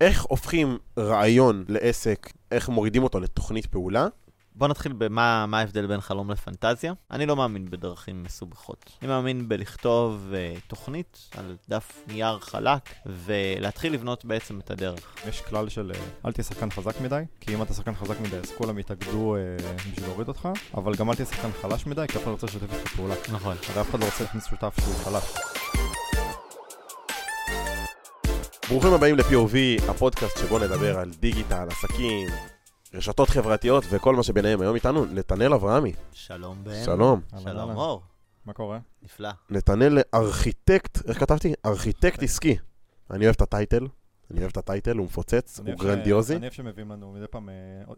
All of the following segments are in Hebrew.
איך הופכים רעיון לעסק, איך מורידים אותו לתוכנית פעולה. בוא נתחיל במה מה ההבדל בין חלום לפנטזיה. אני לא מאמין בדרכים מסובכות. אני מאמין בלכתוב uh, תוכנית על דף נייר חלק, ולהתחיל לבנות בעצם את הדרך. יש כלל של אה, אל תהיה שחקן חזק מדי, כי אם אתה שחקן חזק מדי אז כולם יתאגדו uh, בשביל להוריד אותך, אבל גם אל תהיה שחקן חלש מדי, כי אף אחד לא רוצה לשתף איתך פעולה. נכון. הרי אף אחד לא רוצה להכניס שותף שהוא חלש. ברוכים הבאים ל-POV, הפודקאסט שבו נדבר על דיגיטל, עסקים, רשתות חברתיות וכל מה שביניהם. היום איתנו נתנאל אברהמי. שלום בן. שלום. שלום. אור. מה קורה? נפלא. נתנאל ארכיטקט, איך כתבתי? ארכיטקט עסקי. אני אוהב את ה title, אני אוהב את ה title, הוא מפוצץ, הוא גרנדיוזי. אני אוהב שמביאים לנו מדי פעם אה,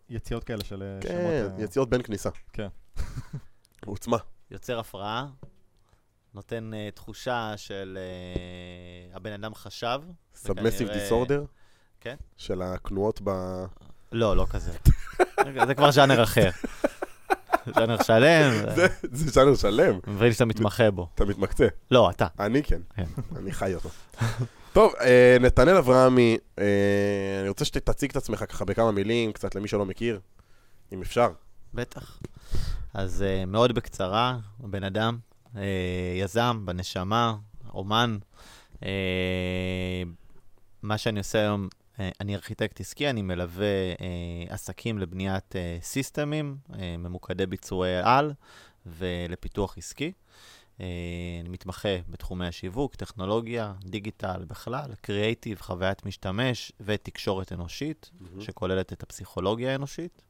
יציאות כאלה של אה, כן, שמות. אה, יציאות בין כניסה. כן. עוצמה. יוצר הפרעה, נותן uh, תחושה של uh, הבן אדם חשב. סאבמסיב דיסורדר. כן? של הכנועות ב... לא, לא כזה. זה כבר ז'אנר אחר. ז'אנר שלם, זה- ז'אנר שלם, מבין שאתה מתמחה בו. אתה מתמקצה. לא, אתה. אני כן, כן. אני חי אותו. טוב, אה, נתנאל אברהמי, אני רוצה שתציג את עצמך ככה בכמה מילים, קצת למי שלא מכיר, אם אפשר. בטח. אז מאוד בקצרה, בן אדם, יזם, בנשמה, אומן. Uh, מה שאני עושה היום, uh, אני ארכיטקט עסקי, אני מלווה עסקים לבניית סיסטמים, ממוקדי ביצועי על ולפיתוח עסקי. אני מתמחה בתחומי השיווק, טכנולוגיה, דיגיטל בכלל, קריאייטיב, חוויית משתמש ותקשורת אנושית, שכוללת את הפסיכולוגיה האנושית.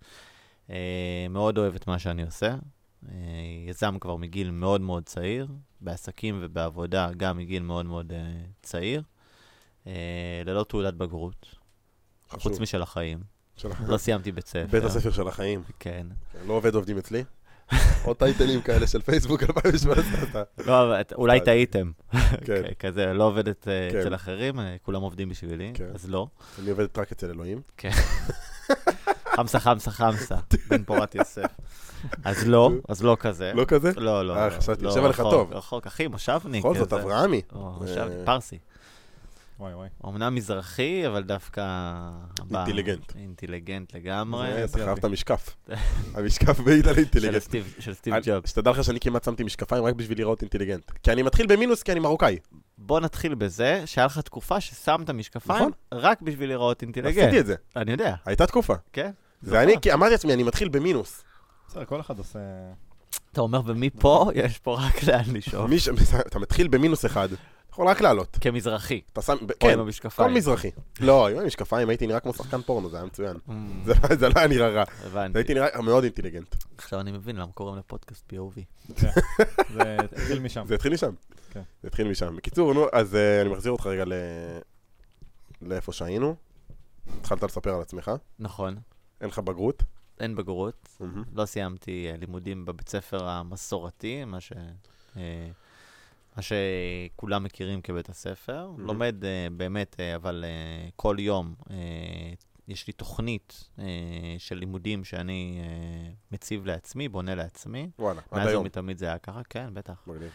מאוד אוהב את מה שאני עושה. Uh, יזם כבר מגיל מאוד מאוד צעיר, בעסקים ובעבודה גם מגיל מאוד מאוד uh, צעיר, uh, ללא תעודת בגרות, חשוב. חוץ משל החיים. של- לא סיימתי בית ספר. בית הספר של החיים. כן. כן, לא עובד עובדים אצלי. עוד טייטלים כאלה של פייסבוק 2017, אתה... לא, אולי. טעיתם. כן, כזה, לא עובדת אה, כן. אצל אחרים, אה, כולם עובדים בשבילי, כן. אז לא. אני עובד רק אצל אלוהים. חמסה, חמסה, חמסה, בן פורת יוסף. אז לא, אז לא כזה. לא כזה? לא, לא. אה, לא, חשבתי, לא, יושב עליך טוב. רחוק, אחי, מושבניק. בכל זאת. אברהמי. אה, מושבניק, פרסי. וואי וואי. אמנם מזרחי, אבל דווקא... אינטליגנט. אינטליגנט לגמרי. אתה חייב. את המשקף. המשקף מעיד על אינטליגנט. של סטיב ג'ובס. שתדע לך שאני כמעט שמתי משקפיים רק בשביל לראות אינטליגנט. כי אני מתחיל במינוס כי אני מרוקאי. בוא נתחיל בזה שהיה לך תקופה ששמת משקפיים נכון. רק בשביל לראות אינטליגנט. עשיתי את זה. אני יודע, הייתה תקופה. כן? זה אני, כי אמרתי לעצמי, אני מתחיל במינוס. בסדר, כל אחד עושה... אתה אומר, ומפה יש פה רק לאן לשאוף. אתה מתחיל במינוס אחד, אתה יכול רק לעלות. כמזרחי. אתה שם, כן, עם המשקפיים. כל מזרחי. לא, עם המשקפיים הייתי נראה כמו שחקן פורנו, זה היה מצוין. Mm, זה לא- זה לא היה נראה רע. הבנתי. הייתי נראה מאוד אינטליגנט. עכשיו אני מבין למה קוראים לפודקאסט POV. כן. זה התחיל משם. זה התחיל משם. כן. זה התחיל משם. בקיצור, נו, אז אה, אני מחזיר אותך רגע ל... לאיפה שהיינו. התחלת לספר על עצמך, נכון, אין לך בגרות. אין בגרות. מהמם. לא סיימתי אה, לימודים בבית ספר המסורתי, מה ש... אה, מה שכולם מכירים כבית הספר. Mhm. לומד אה, באמת, אבל כל יום יש לי תוכנית של לימודים שאני מציב לעצמי, בונה לעצמי. וואלה, עד מאז היום. ומתמיד זה היה ככה, כן, בטח. מגניב.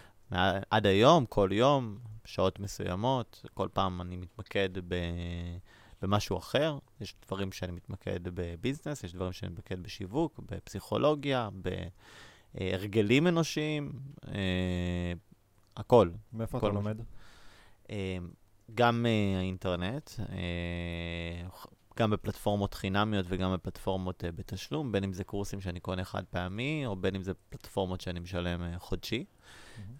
עד היום, כל יום, שעות מסוימות, כל פעם אני מתמקד ב... במשהו אחר. יש דברים שאני מתמקד בביזנס, יש דברים שאני מתמקד בשיווק, בפסיכולוגיה, בהרגלים אנושיים, אה, הכל. מאיפה אתה לומד? אה, גם אה, האינטרנט, אה, גם בפלטפורמות חינמיות וגם בפלטפורמות אה, בתשלום, בין אם זה קורסים שאני קונה חד פעמי, או בין אם זה פלטפורמות שאני משלם אה, חודשי.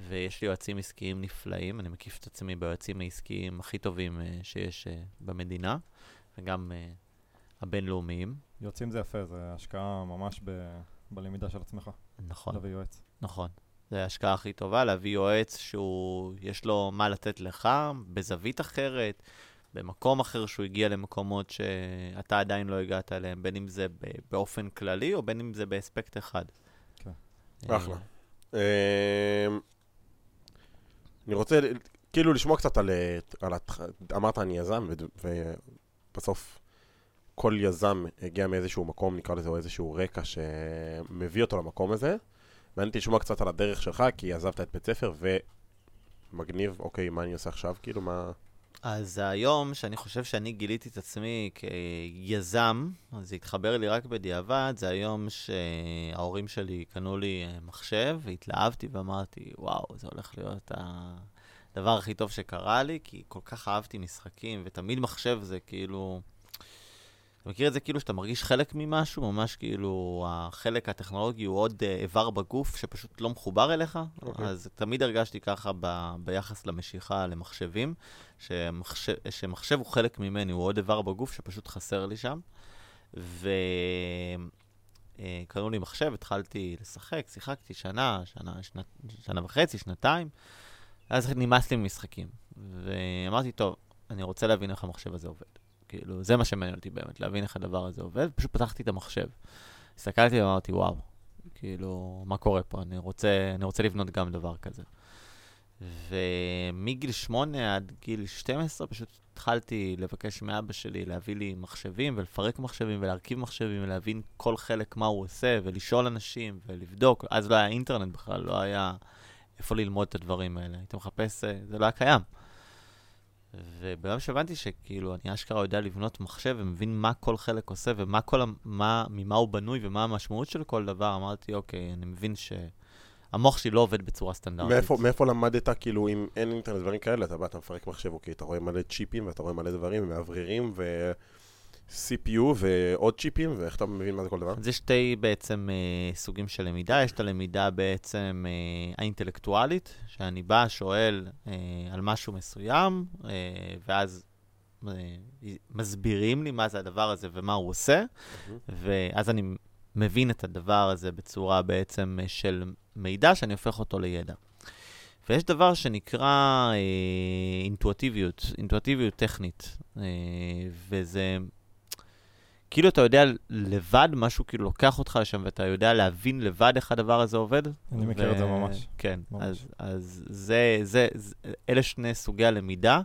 ויש לי יועצים עסקיים נפלאים, אני מקיף את עצמי ביועצים העסקיים הכי טובים אה, שיש אה, במדינה, וגם אה, הבינלאומיים. יוצאים זה יפה, זה השקעה ממש ב- בלמידה של עצמך. נכון, להביא יועץ. נכון. זו ההשקעה הכי טובה, להביא יועץ שהוא, יש לו מה לתת לך, בזווית אחרת, במקום אחר שהוא הגיע למקומות שאתה עדיין לא הגעת אליהם, בין אם זה ב- באופן כללי או בין אם זה באספקט אחד. כן. אה, אחלה. אמ, אני רוצה כאילו לשמוע קצת על, אה, על התח... אמרת אני יזם, ובסוף כל יזם הגיע מאיזשהו מקום, נקרא לזה, או איזשהו רקע שמביא אותו למקום הזה. מעניין אותי לשמוע קצת על הדרך שלך, כי עזבת את בית ספר, ומגניב, אוקיי, מה אני עושה עכשיו? כאילו, מה... אז היום, שאני חושב שאני גיליתי את עצמי כיזם, אז זה התחבר לי רק בדיעבד, זה היום שההורים שלי קנו לי אה, מחשב, והתלהבתי ואמרתי, וואו, זה הולך להיות הדבר הכי טוב שקרה לי, כי כל כך אהבתי משחקים, ותמיד מחשב זה כאילו... אתה מכיר את זה כאילו שאתה מרגיש חלק ממשהו, ממש כאילו החלק הטכנולוגי הוא עוד uh, איבר בגוף שפשוט לא מחובר אליך? Okay. אוקיי. אז תמיד הרגשתי ככה ב, ביחס למשיכה למחשבים, שמחשב, שמחשב הוא חלק ממני, הוא עוד איבר בגוף שפשוט חסר לי שם. וקנו uh, לי מחשב, התחלתי לשחק, שיחקתי שנה, שנה, שנה, שנה וחצי, שנתיים, אז נמאס לי ממשחקים. ואמרתי, טוב, אני רוצה להבין איך המחשב הזה עובד. כאילו, זה מה שמעניין אותי באמת, להבין איך הדבר הזה עובד. פשוט פתחתי את המחשב. הסתכלתי ואמרתי, וואו, כאילו, מה קורה פה? אני רוצה, אני רוצה לבנות גם דבר כזה. ומגיל 8 עד גיל 12 פשוט התחלתי לבקש מאבא שלי להביא לי מחשבים ולפרק מחשבים ולהרכיב מחשבים ולהבין כל חלק מה הוא עושה ולשאול אנשים ולבדוק. אז לא היה אינטרנט בכלל, לא היה איפה ללמוד את הדברים האלה. הייתי מחפש, אה, זה לא היה קיים. וביום שהבנתי שכאילו אני אשכרה יודע לבנות מחשב ומבין מה כל חלק עושה ומה כל, מה, ממה הוא בנוי ומה המשמעות של כל דבר, אמרתי, אוקיי, אני מבין שהמוח שלי לא עובד בצורה סטנדרטית. מאיפה, מאיפה למדת, כאילו, אם אין אינטרנט דברים כאלה, אתה בא, אתה מפרק מחשב, אוקיי, אתה רואה מלא צ'יפים ואתה רואה מלא דברים, מאווררים ו... CPU ועוד צ'יפים, ואיך אתה מבין מה זה כל דבר? זה שתי בעצם אה, סוגים של למידה. יש את הלמידה בעצם אה, האינטלקטואלית, שאני בא, שואל אה, על משהו מסוים, אה, ואז אה, מסבירים לי מה זה הדבר הזה ומה הוא עושה, ואז אני מבין את הדבר הזה בצורה בעצם אה, של מידע שאני הופך אותו לידע. ויש דבר שנקרא אה, אינטואטיביות, אינטואטיביות טכנית, אה, וזה כאילו אתה יודע לבד, משהו כאילו לוקח אותך לשם ואתה יודע להבין לבד איך הדבר הזה עובד. אני מכיר את זה ממש. כן, ממש. אז, אז זה, זה, זה, אלה שני סוגי הלמידה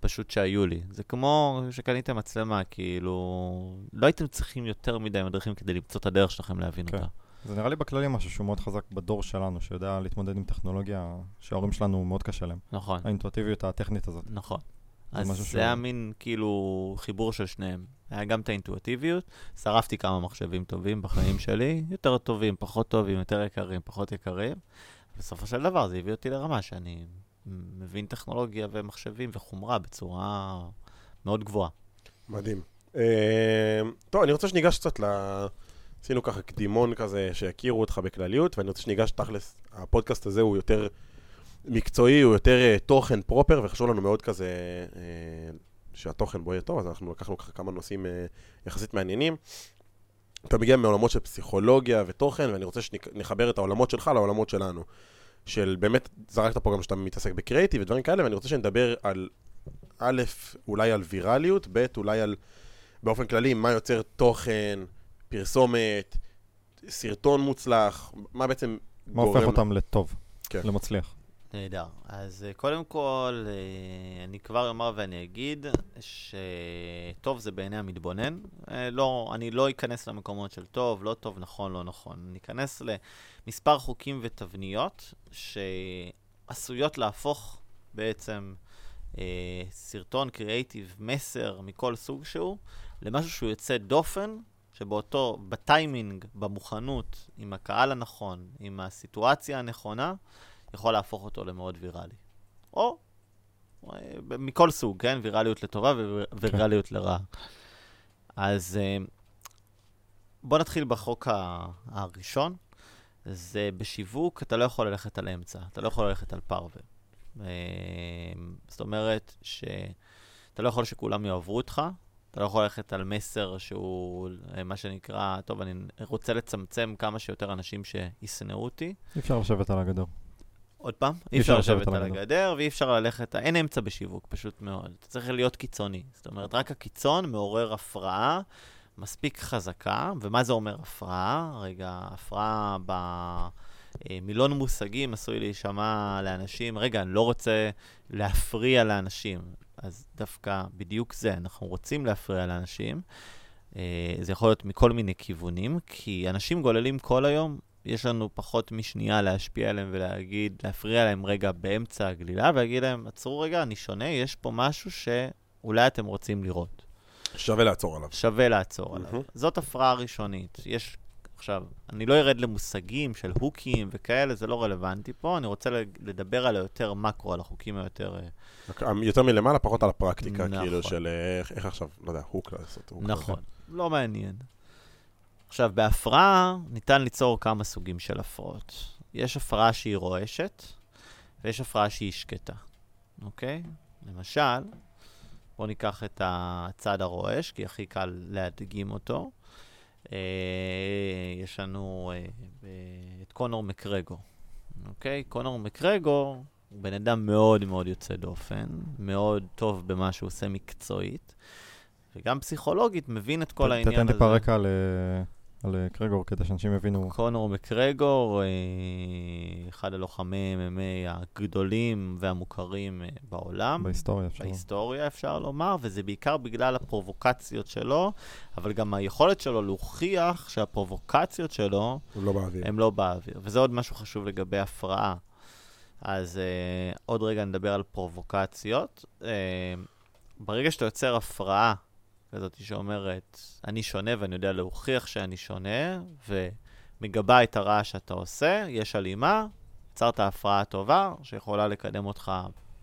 פשוט שהיו לי. זה כמו שקניתם מצלמה, כאילו, לא הייתם צריכים יותר מדי מדריכים כדי למצוא את הדרך שלכם להבין כן. אותה. זה נראה לי בכללי משהו שהוא מאוד חזק בדור שלנו, שיודע להתמודד עם טכנולוגיה שההורים שלנו מאוד קשה להם. נכון, האינטואטיביות הטכנית הזאת. נכון. אז זה שהוא- היה מין כאילו חיבור של שניהם. היה גם את האינטואטיביות, שרפתי כמה מחשבים טובים בחיים שלי, יותר טובים, פחות טובים, יותר יקרים, פחות יקרים. בסופו של דבר זה הביא אותי לרמה שאני מבין טכנולוגיה ומחשבים וחומרה בצורה מאוד גבוהה. מדהים. אה, טוב, אני רוצה שניגש קצת ל... עשינו ככה קדימון כזה, שיכירו אותך בכלליות, ואני רוצה שניגש תכלס, הפודקאסט הזה הוא יותר מקצועי, הוא יותר אה, תוכן פרופר, וחשוב לנו מאוד כזה אה, שהתוכן בו יהיה טוב, אז אנחנו לקחנו ככה כמה נושאים אה, יחסית מעניינים. אתה מגיע מעולמות של פסיכולוגיה ותוכן, ואני רוצה שנחבר את העולמות שלך לעולמות שלנו. של באמת, זרקת פה גם שאתה מתעסק בקריאיטיב ודברים כאלה, ואני רוצה שנדבר על, א', אולי על ויראליות, ב', אולי על, באופן כללי, מה יוצר תוכן, פרסומת, סרטון מוצלח, מה בעצם מה הופך אותם לטוב, כן. למצליח. נהדר. אז אה, קודם כל, אה, אני כבר אומר ואני אגיד שטוב זה בעיני המתבונן. אה, לא, אני לא אכנס למקומות של טוב, לא טוב, נכון, לא נכון. אני אכנס למספר חוקים ותבניות שעשויות להפוך בעצם אה, סרטון קריאייטיב, מסר מכל סוג שהוא, למשהו שהוא יוצא דופן, שבאותו, בטיימינג, במוכנות, עם הקהל הנכון, עם הסיטואציה הנכונה, יכול להפוך אותו למאוד ויראלי. או אה, מכל סוג, כן? ויראליות לטובה וויראליות לרעה. אז אה, בואו נתחיל בחוק הראשון. זה בשיווק, אתה לא יכול ללכת על אמצע, אתה לא יכול ללכת על פרווה. אה, זאת אומרת שאתה לא יכול שכולם יאהבו אותך, אתה לא יכול ללכת על מסר שהוא מה שנקרא, טוב, אני רוצה לצמצם כמה שיותר אנשים שישנאו אותי. אי אפשר לשבת על הגדר. עוד פעם, אי אפשר לשבת על הגדר ואי אפשר ללכת, אין אמצע בשיווק, פשוט מאוד. אתה צריך להיות קיצוני. זאת אומרת, רק הקיצון מעורר הפרעה מספיק חזקה, ומה זה אומר הפרעה? רגע, הפרעה במילון מושגים עשוי להישמע לאנשים, רגע, אני לא רוצה להפריע לאנשים. אז דווקא בדיוק זה, אנחנו רוצים להפריע לאנשים. אה, זה יכול להיות מכל מיני כיוונים, כי אנשים גוללים כל היום יש לנו פחות משנייה להשפיע עליהם ולהגיד, להפריע להם רגע באמצע הגלילה, ולהגיד להם, עצרו רגע, אני שונה, יש פה משהו שאולי אתם רוצים לראות. שווה לעצור עליו. שווה לעצור עליו. מהמם. זאת הפרעה ראשונית. יש, עכשיו, אני לא ארד למושגים של הוקים וכאלה, זה לא רלוונטי פה, אני רוצה לדבר על היותר מקרו, על החוקים היותר... אה, יותר מלמעלה, פחות על הפרקטיקה, נכון. כאילו, של אה, איך- איך עכשיו, לא יודע, הוק לעשות. הוק נכון, כזה. לא מעניין. עכשיו, בהפרעה ניתן ליצור כמה סוגים של הפרעות. יש הפרעה שהיא רועשת, ויש הפרעה שהיא שקטה, אוקיי? למשל, בואו ניקח את הצד הרועש, כי הכי קל להדגים אותו. אה, יש לנו אה, ב- את קונור מקרגו, אוקיי? קונור מקרגו הוא בן אדם מאוד מאוד יוצא דופן, מאוד טוב במה שהוא עושה מקצועית, וגם פסיכולוגית מבין את כל ת- העניין תתן הזה. טיפה רקע אה, על אה, קרגור, כדי שאנשים יבינו. קונור מקרגור, אה, אחד הלוחמי MMA הגדולים והמוכרים אה, בעולם. בהיסטוריה, אפשר. בהיסטוריה, אפשר לומר, וזה בעיקר בגלל הפרובוקציות שלו, אבל גם היכולת שלו להוכיח שהפרובוקציות שלו הם לא באוויר. הם לא באוויר. וזה עוד משהו חשוב לגבי הפרעה. אז uh, עוד רגע נדבר על פרובוקציות. Uh, ברגע שאתה יוצר הפרעה כזאת שאומרת, אני שונה ואני יודע להוכיח שאני שונה, ומגבה את הרעש שאתה עושה, יש הלימה, יצרת הפרעה טובה, שיכולה לקדם אותך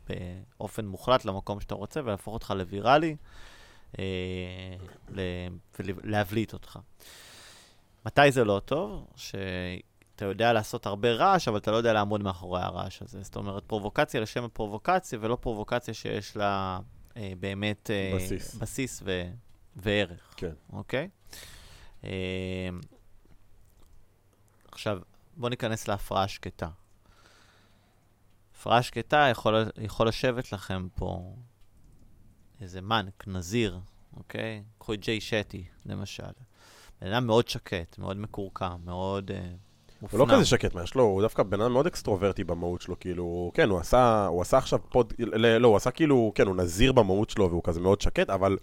באופן מוחלט למקום שאתה רוצה ולהפוך אותך לוויראלי, אה, ולהבליט אותך. מתי זה לא טוב? שאתה יודע לעשות הרבה רעש, אבל אתה לא יודע לעמוד מאחורי הרעש הזה. זאת אומרת, פרובוקציה לשם הפרובוקציה, ולא פרובוקציה שיש לה אה, באמת אה, בסיס. בסיס ו- וערך. כן. אוקיי? אה, עכשיו, בואו ניכנס להפרעה שקטה. הפרעה שקטה יכול, יכול לשבת לכם פה איזה monk, נזיר, אוקיי? קחו את ג'יי שטי, למשל. בן אדם מאוד שקט, מאוד מקורקע, מאוד אה. הוא לא כזה שקט מה יש לו, הוא דווקא בן אדם מאוד אקסטרוברטי במהות שלו, כאילו, כן, הוא עשה, הוא עשה עכשיו פוד, לא, הוא עשה כאילו, כן, הוא נזיר במהות שלו והוא כזה מאוד שקט, אבל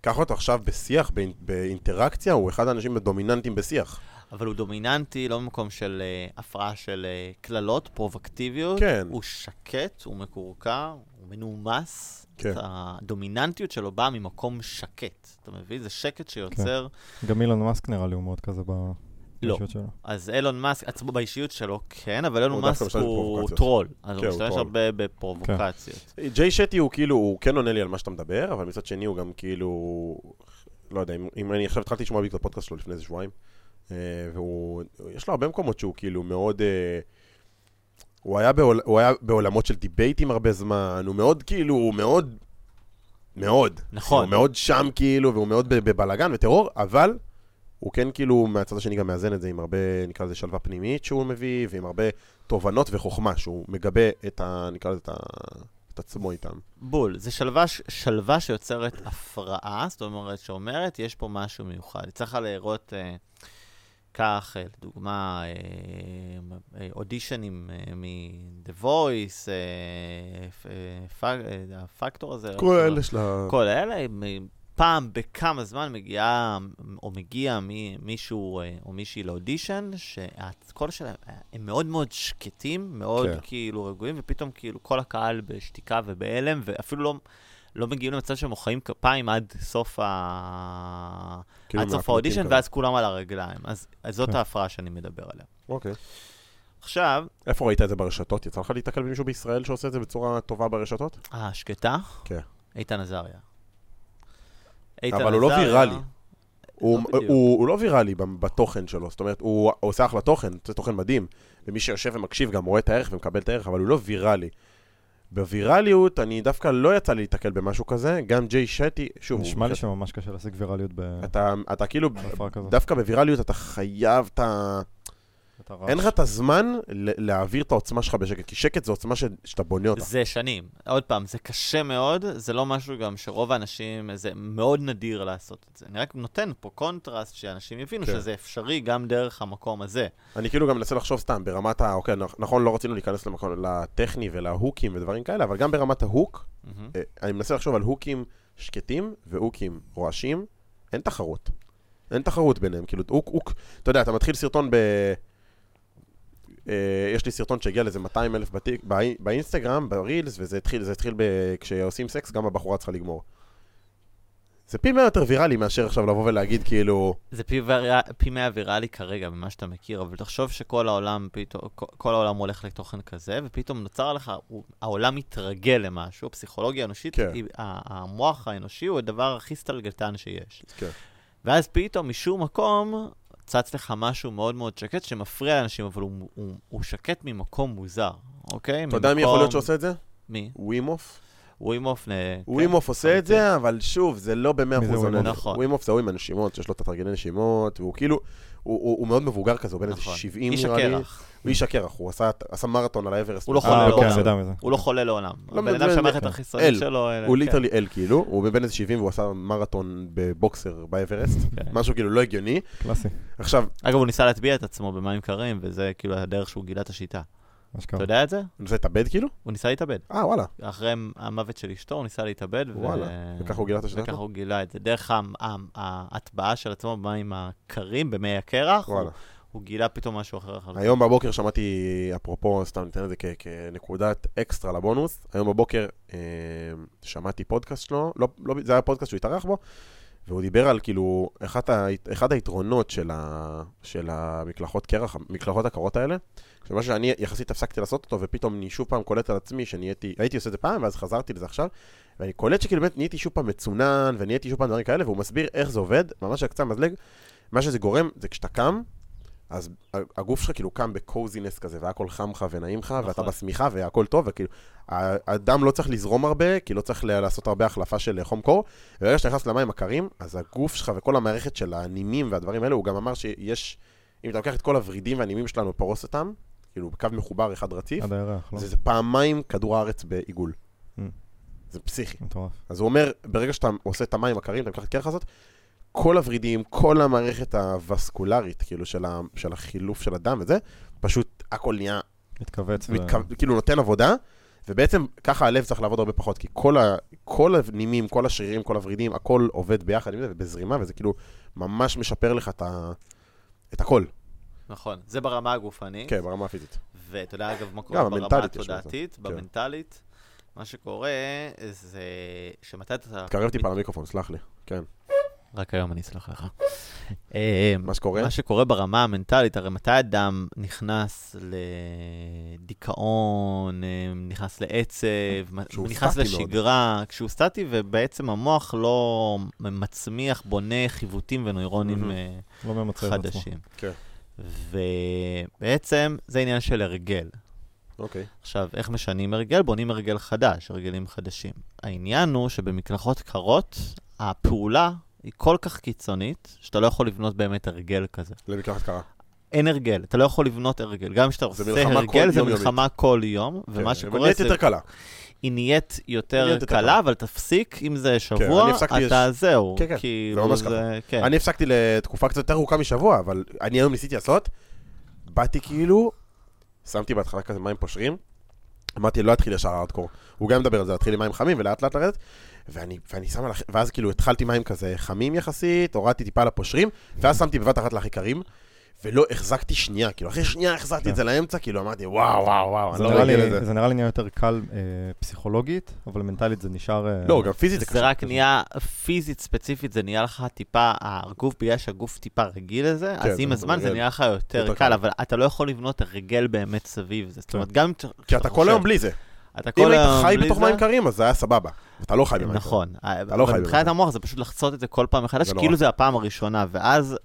קח אותו עכשיו בשיח, באינ- באינטראקציה, הוא אחד האנשים הדומיננטיים בשיח. אבל הוא דומיננטי, לא במקום של אה, הפרעה של אה, קללות, פרובוקטיביות. כן. הוא שקט, הוא מקורקע, הוא מנומס. כן. הדומיננטיות שלו באה ממקום שקט. אתה מבין? זה שקט שיוצר... גם אילון מאסק נראה לי הוא מאוד כזה ב... לא. באישיות שלו. אז אילון מאסק, עצמו באישיות שלו, כן, אבל אילון הוא דווקא מאסק משתמש הוא בפרובוקציות. טרול. אז כן, הוא משתמש. הרבה בפרובוקציות. ג'יי שטי הוא כאילו, הוא כן עונה לי על מה שאתה מדבר, אבל מצד שני הוא גם כאילו, לא יודע, אם, אני עכשיו התחלתי לשמוע את הפודקאסט שלו לפני איזה שבועיים, אה, והוא, יש לו הרבה מקומות שהוא כאילו מאוד, אה, הוא היה, בעול, הוא היה בעולמות של דיבייטים הרבה זמן, הוא מאוד כאילו, הוא מאוד, מאוד, נכון. הוא מאוד שם כאילו, והוא מאוד ב- בבלאגן וטרור, אבל הוא כן כאילו מהצד השני גם מאזן את זה עם הרבה, נקרא לזה שלווה פנימית שהוא מביא, ועם הרבה תובנות וחוכמה, שהוא מגבה את ה... נקרא לזה את, ה, את עצמו איתם. בול, זה שלווה, שלווה שיוצרת הפרעה, זאת אומרת, שאומרת, יש פה משהו מיוחד. צריך לראות, אה, כך, אה, לדוגמה, אה, אה, אודישנים אה, מ-The Voice, אה, אה, פ- אה, הפקטור הזה. כל אלה של ה... כל אלה, פעם בכמה זמן מגיעה, או מגיע מי- מישהו אה, או מישהי לאודישן, שהקול שלהם, הם מאוד מאוד שקטים, מאוד כן. כאילו רגועים, ופתאום כאילו כל הקהל בשתיקה ובהלם, ואפילו לא... לא מגיעים למצב שהם מוחאים כפיים עד סוף, ה... כאילו עד סוף האודישן, כזה. ואז כולם על הרגליים. אז, אז זאת כן. ההפרעה שאני מדבר עליה. אוקיי. עכשיו, איפה ראית את זה ברשתות? יצא לך להתקל במישהו בישראל שעושה את זה בצורה טובה ברשתות? אה, שקטה? כן. איתן עזריה. אבל הוא לא ויראלי. הוא, בדיוק. הוא, הוא לא ויראלי ב- בתוכן שלו, זאת אומרת, הוא, הוא עושה אחלה תוכן, זה תוכן מדהים, ומי שיושב ומקשיב גם רואה את הערך ומקבל את הערך, אבל הוא לא ויראלי. בווירליות, אני דווקא לא יצא לי להתקל במשהו כזה, גם ג'יי שטי, שוב, נשמע לי שממש קשה להשיג ויראליות ב- אתה, אתה כאילו. דווקא בווירליות אתה חייב את ה... אין לך את הזמן להעביר את העוצמה שלך בשקט, כי שקט זה עוצמה ש... שאתה בונה אותה. זה שנים. עוד פעם, זה קשה מאוד, זה לא משהו גם שרוב האנשים, זה מאוד נדיר לעשות את זה. אני רק נותן פה קונטרסט, שאנשים יבינו כן. שזה אפשרי גם דרך המקום הזה. אני כאילו גם מנסה לחשוב סתם, ברמת ה... אוקיי, נכ- נכון, לא רצינו להיכנס למקום, לטכני ולהוקים ודברים כאלה, אבל גם ברמת ההוק. אה, אני מנסה לחשוב על הוקים שקטים והוקים רועשים, אין תחרות. אין תחרות ביניהם, כאילו, הוק, הוק, אתה יודע, אתה מתחיל סרטון ב... אה, יש לי סרטון שהגיע לאיזה 200 אלף באי- באינסטגרם, ברילס, וזה התחיל, זה התחיל ב... כשעושים סקס, גם הבחורה צריכה לגמור. זה פי מאה יותר ויראלי מאשר עכשיו לבוא ולהגיד כאילו... זה פי, ויר... פי מאה ויראלי כרגע ממה שאתה מכיר, אבל תחשוב שכל העולם פתאום, כל- העולם הולך לתוכן כזה, ופתאום נוצר לך, הוא, העולם מתרגל למשהו, הפסיכולוגיה האנושית, כן. היא, המוח האנושי הוא הדבר הכי סטלגלטן שיש. כן. ואז פתאום, משום מקום, צץ לך משהו מאוד מאוד שקט שמפריע לאנשים, אבל הוא, הוא, הוא שקט ממקום מוזר, אוקיי? אתה יודע מי יכול להיות שעושה את זה? מי? ווים הוף. ווים הוף. כן. ווים הוף עושה את זה, אבל שוב, זה לא במאה אחוז. נכון. ווים הוף זה ההוא עם הנשימות, שיש לו את התרגילי נשימות, והוא כאילו, הוא- הוא הוא מאוד מבוגר כזה, הוא בן איזה נכון. 70 איש נראה לי. הקרח. הוא איש הקרח, הוא עשה- עשה מרתון על האברסט. הוא לא אה, חולה אוקיי, לעולם. הוא לא חולה לעולם. לא, הבן זה- אדם שהמערכת כן. החיסונית. שלו... הוא כן. literally אל כאילו, הוא בן איזה 70 והוא עשה מרתון בבוקסר באברסט, כן. משהו כאילו לא הגיוני. קלאסי. עכשיו, אגב, הוא ניסה להטביע את עצמו במים קרים, וזה כאילו הדרך שהוא גילה את השיטה. אתה יודע את זה? הוא ניסה להתאבד כאילו? הוא ניסה להתאבד. אה, וואלה. אחרי המוות של אשתו, הוא ניסה להתאבד. ו- וואלה. וככה הוא גילה את השיטה וככה? הוא גילה את זה. דרך ההטבעה של עצמו במים הקרים, במי הקרח, וואלה. הוא גילה פתאום משהו אחר. לחלוטין. היום בבוקר שמעתי, אפרופו, סתם ניתן את זה כ- כנקודת אקסטרה לבונוס, היום בבוקר אה, שמעתי פודקאסט שלו, לא, לא, זה היה פודקאסט שהוא התארח בו, והוא דיבר על כאילו, אחד, ה, אחד היתרונות של, ה, של המקלחות קרח, המקלחות הקרות האלה, משהו שאני יחסית הפסקתי לעשות אותו, ופתאום אני שוב פעם קולט על עצמי שנהייתי, הייתי עושה את זה פעם, ואז חזרתי לזה עכשיו, ואני קולט שכאילו באמת נהייתי שוב פעם מצונן, ונהייתי שוב פעם דברים כאלה, והוא מסביר איך זה עובד, ממש על קצה המזלג, מה שזה גורם, זה כשאתה קם, אז הגוף שלך כאילו קם בקוזינס כזה, והכל חם לך ונעים לך, ואתה נכון. בשמיכה והכל טוב, וכאילו, הדם לא צריך לזרום הרבה, כי לא צריך לעשות הרבה החלפה של חום קור, וברגע שאתה נכנס למים הקרים, אז הגוף שלך וכל המערכת של הנימים והדברים האלה, הוא גם אמר שיש, אם אתה לוקח את כל הוורידים והנימים שלנו ופורס אותם, כאילו בקו מחובר אחד רציף, עד הירח, לא? זה, זה פעמיים כדור הארץ בעיגול. Mm. זה פסיכי. מטורף. אז הוא אומר, ברגע שאתה עושה את המים הקרים, אתה לוקח את הקרח הזאת, כל הוורידים, כל המערכת הווסקולרית, כאילו, של, ה, של החילוף של הדם וזה, פשוט הכל נהיה, מתכווץ. ו- מתכו... כאילו, נותן עבודה, ובעצם ככה הלב צריך לעבוד הרבה פחות, כי כל, ה, כל הנימים, כל השרירים, כל הוורידים, הכל עובד ביחד עם זה, ובזרימה, וזה כאילו ממש משפר לך את, ה, את הכל, נכון, זה ברמה הגופנית. כן, ברמה הפיזית. ואתה יודע, אגב, מה קורה ברמה. התודעתית, כן. במנטלית, מה שקורה זה שמתי אתה... תקרב טיפה למיקרופון, סלח לי. כן. רק היום אני אסלח לך. מה שקורה? מה שקורה ברמה המנטלית, הרי מתי אדם נכנס לדיכאון, אה, נכנס לעצב, נכנס מאוד. לשגרה, כשהוא סטטי ובעצם המוח לא מצמיח, בונה חיווטים ונוירונים. אה, לא. חדשים. כן. ובעצם זה עניין של הרגל. אוקיי. עכשיו, איך משנים הרגל? בונים הרגל חדש, הרגלים חדשים. העניין הוא שבמקלחות קרות, הפעולה היא כל כך קיצונית, שאתה לא יכול לבנות באמת הרגל כזה. למקלחת קרה. אין הרגל, אתה לא יכול לבנות הרגל. גם כשאתה עושה הרגל, זה. מלחמה כל יום, ומה כן, אבל שקורה זה, יותר קלה. היא נהיית יותר קלה. אבל תפסיק, אם זה אני שבוע, אתה זהו. כן, כן, כאילו, זה ממש כן. אני הפסקתי לתקופה קצת יותר ארוכה משבוע, אבל אני היום ניסיתי לעשות, באתי כאילו, שמתי בהתחלה כזה מים פושרים, אמרתי, לא אתחיל ישר הארדקור. הוא גם מדבר על זה, להתחיל עם מים חמים ולאט לאט לרדת, ואני, ואני שם על הח... ואז כאילו התחלתי מים כזה חמים יחסית, הורדתי טיפה על הפושרים, ואז שמתי בבת אחת להכי קרים, ולא החזקתי שנייה, כאילו אחרי שנייה החזרתי כן. את זה לאמצע, כאילו אמרתי, וואו, וואו, וואו, אני זה לא רגיל לזה. זה נראה לי נהיה יותר קל אה, פסיכולוגית, אבל מנטלית זה נשאר... אה, לא, גם פיזית זה זה קשה. רק נהיה, פיזית ספציפית, זה נהיה לך טיפה, הגוף, בגלל שהגוף טיפה רגיל לזה, כן, אז עם זה הזמן זה. נהיה לך יותר יותר קל. אבל אתה לא יכול לבנות הרגל באמת סביב זה. זאת כן. אומרת, גם כש- כי אתה כל היום בלי זה. אתה אם כל היית היום חי בלי בתוך זה- מים קרים, אז זה היה סבבה. אתה לא חי במים. נכון. אתה לא חי אבל מבחינת במים. המוח זה פשוט לחצות את זה כל פעם מחדש, נורא. כאילו זה הפעם הראשונה, ואז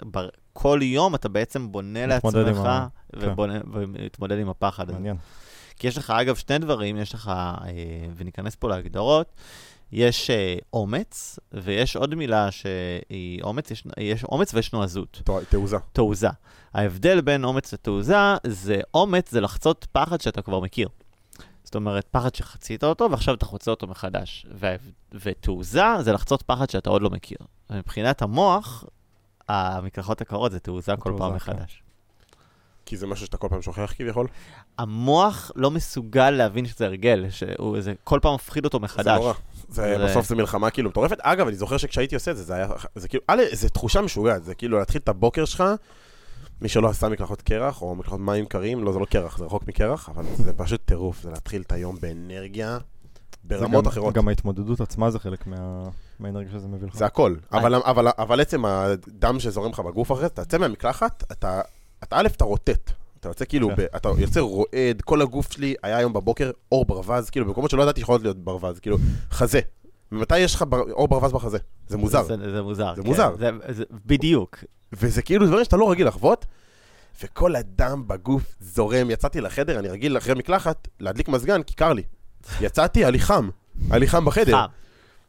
כל יום אתה בעצם בונה לעצמך, כן. ומתמודד עם הפחד הזה. מעניין. כי יש לך, אגב, שני דברים, יש לך, אה, וניכנס פה להגדרות, יש אה, אומץ, ויש עוד מילה שהיא אומץ, יש, יש אומץ ויש נועזות, תעוזה. תעוזה. ההבדל בין אומץ לתעוזה, זה אומץ זה לחצות פחד שאתה כבר מכיר. זאת אומרת, פחד שחצית אותו, ועכשיו אתה חוצה אותו מחדש. וה- ותעוזה זה לחצות פחד שאתה עוד לא מכיר. מבחינת המוח, המקלחות הקרות זה תעוזה כל תעוזה, פעם כן. מחדש. כי זה משהו שאתה כל פעם שוכח כביכול. המוח לא מסוגל להבין שזה הרגל, שהוא זה כל פעם מפחיד אותו זה מחדש. נורא. זה, זה- בסוף זה מלחמה כאילו מטורפת. אגב, אני זוכר שכשהייתי עושה את זה, זה היה, זה כאילו, א', זה תחושה משוגעת, זה כאילו להתחיל את הבוקר שלך, מי שלא עשה מקלחות קרח, או מקלחות מים קרים, לא, זה לא קרח, זה רחוק מקרח, אבל זה פשוט טירוף, זה להתחיל את היום באנרגיה ברמות גם- אחרות. גם ההתמודדות עצמה זה חלק מה- מהאנרגיה שזה מביא לך. זה הכל. אבל, אבל, אבל עצם הדם שזורם לך בגוף אחרי זה, אתה יוצא מהמקלחת, אתה, אתה א', אתה רוטט. אתה יוצא כאילו, כן. ב, אתה יוצא רועד, כל הגוף שלי היה היום בבוקר אור ברווז, כאילו במקומות שלא ידעתי שיכולות להיות ברווז, כאילו, חזה. ממתי יש לך בר, אור ברווז בחזה? זה מוזר. זה, זה מוזר. זה כן. מוזר. זה, זה, בדיוק. וזה כאילו דברים שאתה לא רגיל לחוות, וכל הדם בגוף זורם. יצאתי לחדר, אני רגיל אחרי מקלחת להדליק מזגן, כי קר לי. יצאתי, היה לי חם. היה לי חם בחדר. חם.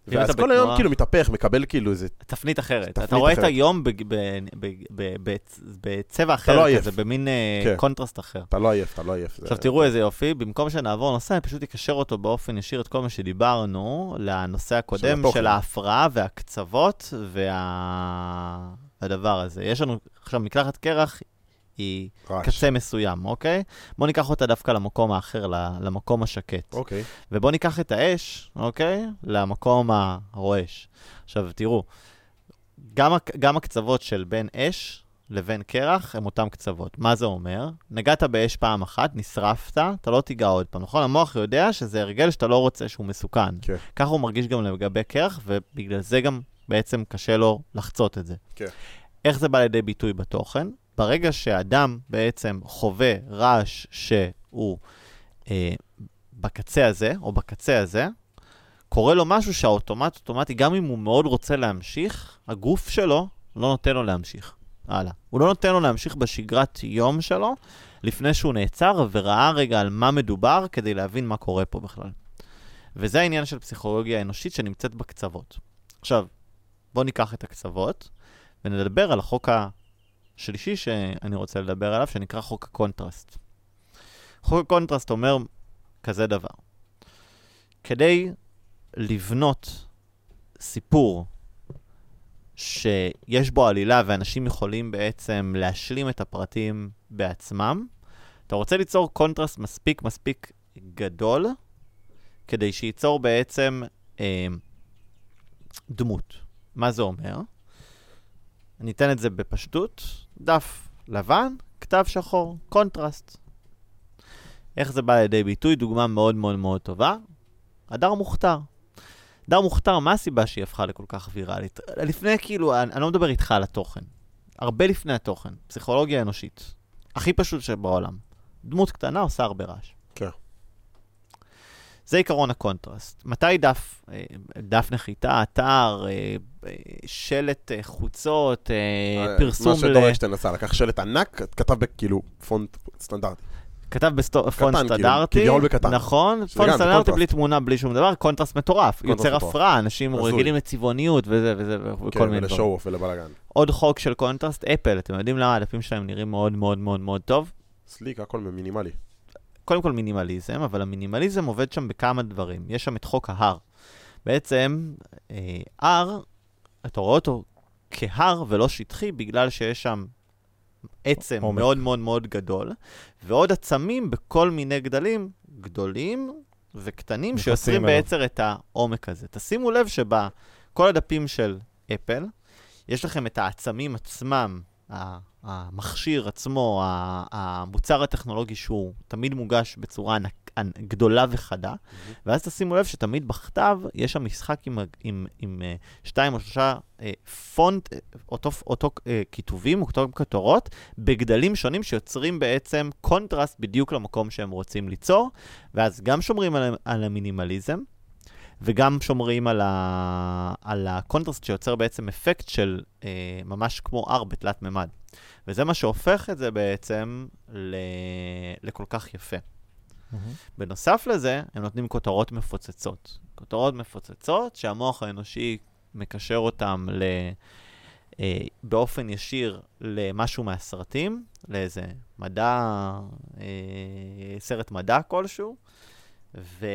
ואז כל היום כאילו מתהפך, מקבל כאילו איזה... תפנית אחרת. אתה רואה את. היום בצבע לא אחר. כזה, במין אה, כן. קונטרסט אחר. אתה לא עייף, אתה לא עייף. עכשיו תראו איזה יופי, במקום שנעבור נושא, אני פשוט אקשר אותו באופן ישיר את כל מה שדיברנו לנושא הקודם. של ההפרעה והקצוות וה... והדבר הזה. יש לנו עכשיו מקלחת קרח, היא רעש. קצה מסוים, אוקיי? בואו ניקח אותה דווקא למקום האחר, למקום השקט. אוקיי. ובואו ניקח את האש, אוקיי? למקום הרועש. עכשיו, תראו, גם, גם הקצוות של בין אש לבין קרח הם אותם קצוות. מה זה אומר? נגעת באש פעם אחת, נשרפת, אתה לא תיגע עוד פעם, נכון? המוח יודע שזה הרגל שאתה לא רוצה, שהוא מסוכן. כן. ככה הוא מרגיש גם לגבי קרח, ובגלל זה גם בעצם קשה לו לחצות את זה. כן. איך זה בא לידי ביטוי בתוכן? ברגע שאדם בעצם חווה רעש שהוא אה, בקצה הזה, או בקצה הזה, קורה לו משהו שהאוטומט אוטומטי, גם אם הוא מאוד רוצה להמשיך, הגוף שלו לא נותן לו להמשיך. הלאה. הוא לא נותן לו להמשיך בשגרת יום שלו, לפני שהוא נעצר וראה רגע על מה מדובר, כדי להבין מה קורה פה בכלל. וזה העניין של פסיכולוגיה אנושית שנמצאת בקצוות. עכשיו, בואו ניקח את הקצוות, ונדבר על החוק השלישי שאני רוצה לדבר עליו, שנקרא חוק הקונטרסט. חוק הקונטרסט אומר כזה דבר. כדי לבנות סיפור שיש בו עלילה ואנשים יכולים בעצם להשלים את הפרטים בעצמם, אתה רוצה ליצור קונטרסט מספיק מספיק גדול, כדי שייצור בעצם אה, דמות. מה זה אומר? אני אתן את זה בפשטות, דף לבן, כתב שחור, קונטרסט. איך זה בא לידי ביטוי? דוגמה מאוד מאוד מאוד טובה, הדר מוכתר. הדר מוכתר, מה הסיבה שהיא הפכה לכל כך ויראלית? לפני, כאילו, אני, אני לא מדבר איתך על התוכן. הרבה לפני התוכן. פסיכולוגיה אנושית. הכי פשוט שבעולם. דמות קטנה עושה הרבה רעש. כן. זה עיקרון הקונטרסט. מתי דף, אה, דף נחיתה, אתר, אה, אה, שלט חוצות, פרסום מה שדור אקשטיין עשה, לקח שלט ענק, כתב בכאילו פונט סטנדרטי. כתב בפונט כאילו, סטנדרטי, כביכול בקטן. נכון, פונט סטנדרטי. בלי תמונה, בלי שום דבר, קונטרסט מטורף, קונטרסט יוצר. הפרעה, אנשים הזוי. רגילים לצבעוניות וזה וזה וכל כן, מיני דברים. ול show-off ולבלאגן. עוד חוק של קונטרסט, אפל, אתם יודעים למה הדפים שלהם נראים מאוד מאוד מאוד מאוד טוב? סליק, הכל מינימלי. קודם כל מינימליזם, אבל המינימליזם עובד שם בכמה דברים. יש שם את חוק ההר. בעצם, אה, אתה רואה אותו כהר ולא שטחי, בגלל שיש שם עצם עומק. מאוד מאוד מאוד גדול, ועוד עצמים בכל מיני גדלים גדולים וקטנים, שיוצרים אליו. בעצם את העומק הזה. תשימו לב שבכל הדפים של אפל, יש לכם את העצמים עצמם, המכשיר עצמו, המוצר הטכנולוגי שהוא תמיד מוגש בצורה גדולה וחדה, ואז תשימו לב שתמיד בכתב יש שם משחק עם, עם, עם אה, שתיים או שלושה אה, פונט, אותו, אותו אה, כיתובים, אותו כותרות, בגדלים שונים שיוצרים בעצם קונטרסט בדיוק למקום שהם רוצים ליצור, ואז גם שומרים על, על המינימליזם, וגם שומרים על, ה... על הקונטרסט שיוצר בעצם אפקט של אה, ממש כמו AR בתלת מימד. וזה מה שהופך את זה בעצם ל... לכל כך יפה. בנוסף לזה, הם נותנים כותרות מפוצצות. כותרות מפוצצות שהמוח האנושי מקשר אותם ל... אה, באופן ישיר למשהו מהסרטים, לאיזה מדע, אה, סרט מדע כלשהו, ו...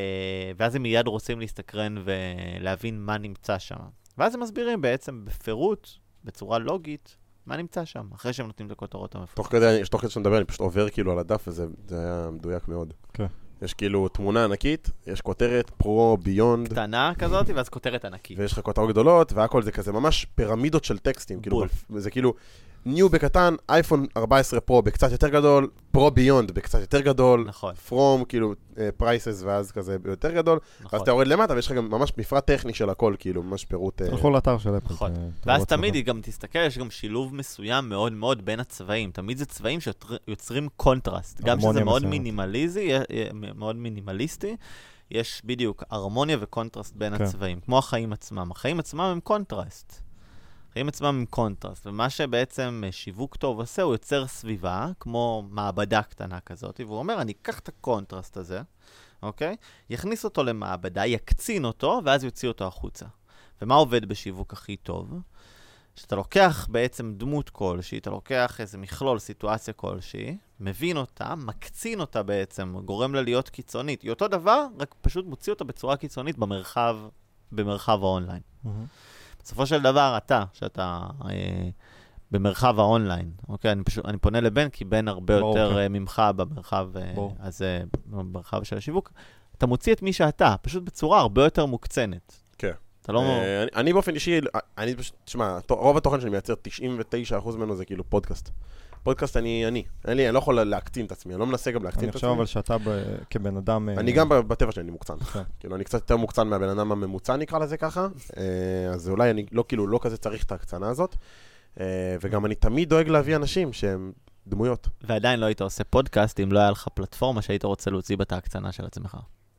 ואז הם מיד רוצים להסתקרן ולהבין מה נמצא שם. ואז הם מסבירים בעצם בפירוט, בצורה לוגית, מה נמצא שם, אחרי שהם נותנים את הכותרות המפוצצות. תוך כדי, תוך כדי שאתה מדבר, אני פשוט עובר כאילו על הדף, וזה זה היה מדויק מאוד. כן. יש כאילו תמונה ענקית, יש כותרת, פרו, ביונד, קטנה כזאת, ואז כותרת ענקית. ויש לך כותרות גדולות, והכל זה כזה ממש פירמידות של טקסטים. כאילו. זה כאילו, ניו בקטן, אייפון 14 פרו בקצת יותר גדול, פרו ביונד בקצת יותר גדול, נכון, פרום כאילו phrases ואז כזה ביותר גדול, ואז נכון. אתה יורד למטה ויש לך גם ממש מפרט טכני של הכל, כאילו, ממש פירוט... אה, תלכו לאתר של אפל. נכון. תראו ואז. תמיד היא גם תסתכל, יש גם שילוב מסוים מאוד מאוד בין הצבעים. תמיד זה צבעים שיוצרים קונטרסט. גם שזה מאוד. מינימליזי, מאוד מינימליסטי, יש בדיוק הרמוניה וקונטרסט בין כן. הצבעים, כמו החיים עצמם. החיים עצמם הם קונטרסט. החיים עצמם הם קונטרסט, ומה שבעצם אה, שיווק טוב עושה, הוא יוצר סביבה, כמו מעבדה קטנה כזאת, והוא אומר, אני אקח את הקונטרסט הזה, אוקיי? יכניס אותו למעבדה, יקצין אותו, ואז יוציא אותו החוצה. ומה עובד בשיווק הכי טוב? שאתה לוקח בעצם דמות כלשהי, אתה לוקח איזה מכלול, סיטואציה כלשהי, מבין אותה, מקצין אותה בעצם, גורם לה להיות קיצונית. היא אותו דבר, רק פשוט מוציא אותה בצורה קיצונית במרחב, במרחב האונליין. מהמם. בסופו של דבר, אתה, שאתה אה, במרחב האונליין, אוקיי? אני, פשוט, אני פונה לבן, כי בן הרבה ברור, יותר כן. אה, ממך במרחב אה, ברור. הזה, במרחב של השיווק. אתה מוציא את מי שאתה, פשוט בצורה הרבה יותר מוקצנת. כן. אתה לא... אה, אני- אני באופן אישי, אני פשוט, תשמע, רוב התוכן שאני מייצר, 99% ממנו זה כאילו פודקאסט. פודקאסט אני, אני, אין לי, אני לא יכול להקצין את עצמי, אני לא מנסה גם להקצין אני את חושב עצמי. אבל שאתה ב- כבן אדם... אה, אני גם ב- בטבע שלי אני מוקצן. כן. כאילו, אני קצת יותר מוקצן מהבן אדם הממוצע, נקרא לזה ככה. אה, אז אולי אני לא, כאילו, לא כזה צריך את ההקצנה הזאת. אה, וגם אני תמיד דואג להביא אנשים שהם דמויות. ועדיין לא היית עושה פודקאסט אם לא היה לך פלטפורמה שהיית רוצה להוציא בה את ההקצנה של עצמך.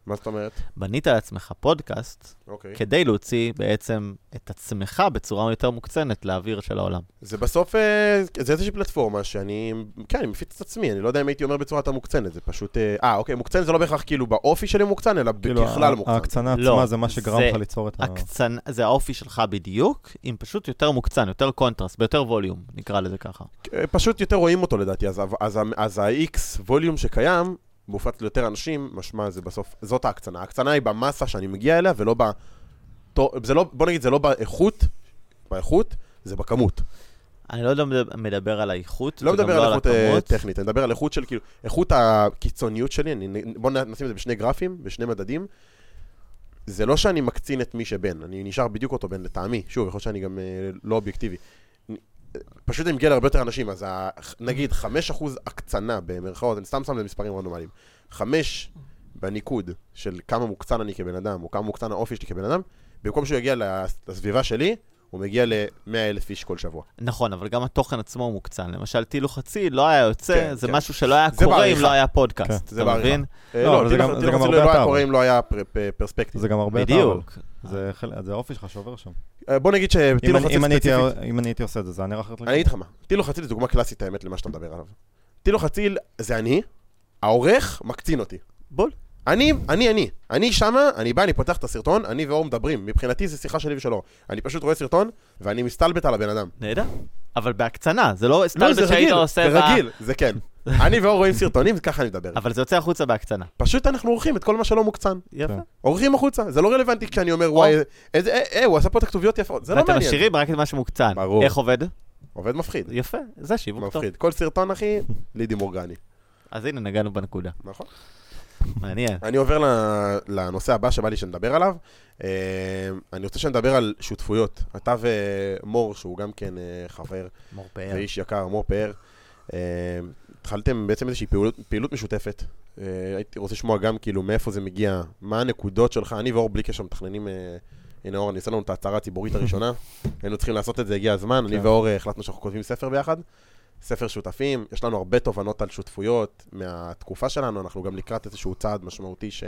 מה זאת אומרת? בנית לעצמך פודקאסט אוקיי. כדי להוציא בעצם את עצמך בצורה יותר מוקצנת לאוויר של העולם. זה בסוף, אה, זה איזושהי פלטפורמה שאני, כן, אני מפיץ את עצמי, אני לא יודע אם הייתי אומר בצורה יותר מוקצנת, זה פשוט, אה, אה, אוקיי, מוקצן זה לא בהכרח כאילו באופי שלי מוקצן, אלא כאילו, בכלל ה- מוקצן. ההקצנה לא, עצמה זה מה שגרם לך ליצור את ה... הקצנ... זה האופי שלך בדיוק, עם פשוט יותר מוקצן, יותר קונטרסט, ביותר ווליום, נקרא לזה ככה. אה, פשוט יותר רואים אותו לדעתי, אז, אז, ה- אז ה-X ווליום שקיים, מופץ ליותר אנשים, משמע זה בסוף, זאת ההקצנה. ההקצנה היא במסה שאני מגיע אליה, ולא ב... זה לא, בוא נגיד, זה לא באיכות, באיכות, זה בכמות. אני לא מדבר- על האיכות, לא מדבר על איכות אה. טכנית, אני מדבר על איכות של כאילו, איכות הקיצוניות שלי, אני, בוא נשים את זה בשני גרפים, בשני מדדים. זה לא שאני מקצין את מי שבן, אני נשאר בדיוק אותו בן לטעמי, שוב, יכול להיות שאני גם אה, לא אובייקטיבי. פשוט אני מגיע להרבה יותר אנשים, אז ה, נגיד 5% הקצנה במרכאות, אני סתם שם למספרים רנדומליים, 5 בניקוד של כמה מוקצן אני כבן אדם, או כמה מוקצן האופי שלי כבן אדם, במקום שהוא יגיע לס- לסביבה שלי, הוא מגיע ל-100 אלף איש כל שבוע. נכון, אבל גם התוכן עצמו מוקצן. למשל, טיל וחצי לא היה יוצא, כן, זה כן. משהו שלא היה קורה אם בעריכה. לא היה פודקאסט. זה אתה. מבין? אה, לא, לא, זה גם- זה גם חצי הרבה לא היה אתה, קורה. אם לא היה פר- פר- פרספקטיב. זה גם הרבה אבל בדיוק. זה זה האופי שלך שעובר שם. אה, בוא נגיד שטיל אם אני- חצי אם ספציפית, אם אני הייתי עושה את זה, זה היה נראה אחרת אני אגיד לך מה, טילו חציל זה דוגמה קלאסית האמת למה שאתה מדבר עליו. טילו חציל זה אני, העורך מקצין אותי. בול. אני, אני, אני. אני שמה, אני בא, אני פותח את הסרטון, אני ואור מדברים. מבחינתי זה שיחה שלי ושלו. אני פשוט רואה סרטון, ואני מסתלבט על הבן אדם. נהדר. אבל בהקצנה, זה לא לא, סטלבט שהיית רגיל, עושה... זה רגיל, זה כן. אני ואור רואים סרטונים, ככה אני מדבר. אבל זה יוצא החוצה בהקצנה. פשוט אנחנו עורכים את כל מה שלא מוקצן. יפה. עורכים החוצה, זה לא רלוונטי כשאני אומר, וואי, איזה, אה, אה, הוא עשה פה את הכתוביות יפות. זה לא ואתם מעניין. משאירים רק את מה שמוקצן. ברור. איך עובד? עובד מפחיד. יפה, זה שיווק טוב. מפחיד. כל סרטון, אחי, לידי מורגני. אז הנה, נגענו בנקודה. נכון. מעניין. אני עובר לנושא הבא שבא לי שנדבר עליו. אה, אני רוצה שנדבר על שותפויות. אתה ומור, שהוא גם כן אה, חבר מור פאר. ואיש יקר, מור פאר, אה, התחלתם בעצם איזושהי פעילות, פעילות משותפת. הייתי רוצה לשמוע גם כאילו מאיפה זה מגיע, מה הנקודות שלך. אני ואור בלי קשר מתכננים, הנה אור, אני אעשה לנו את ההצהרה הציבורית הראשונה. היינו צריכים לעשות את זה, הגיע הזמן. אני כן. ואור החלטנו שאנחנו כותבים ספר ביחד. ספר שותפים, יש לנו הרבה תובנות על שותפויות מהתקופה שלנו, אנחנו גם לקראת איזשהו צעד משמעותי ש...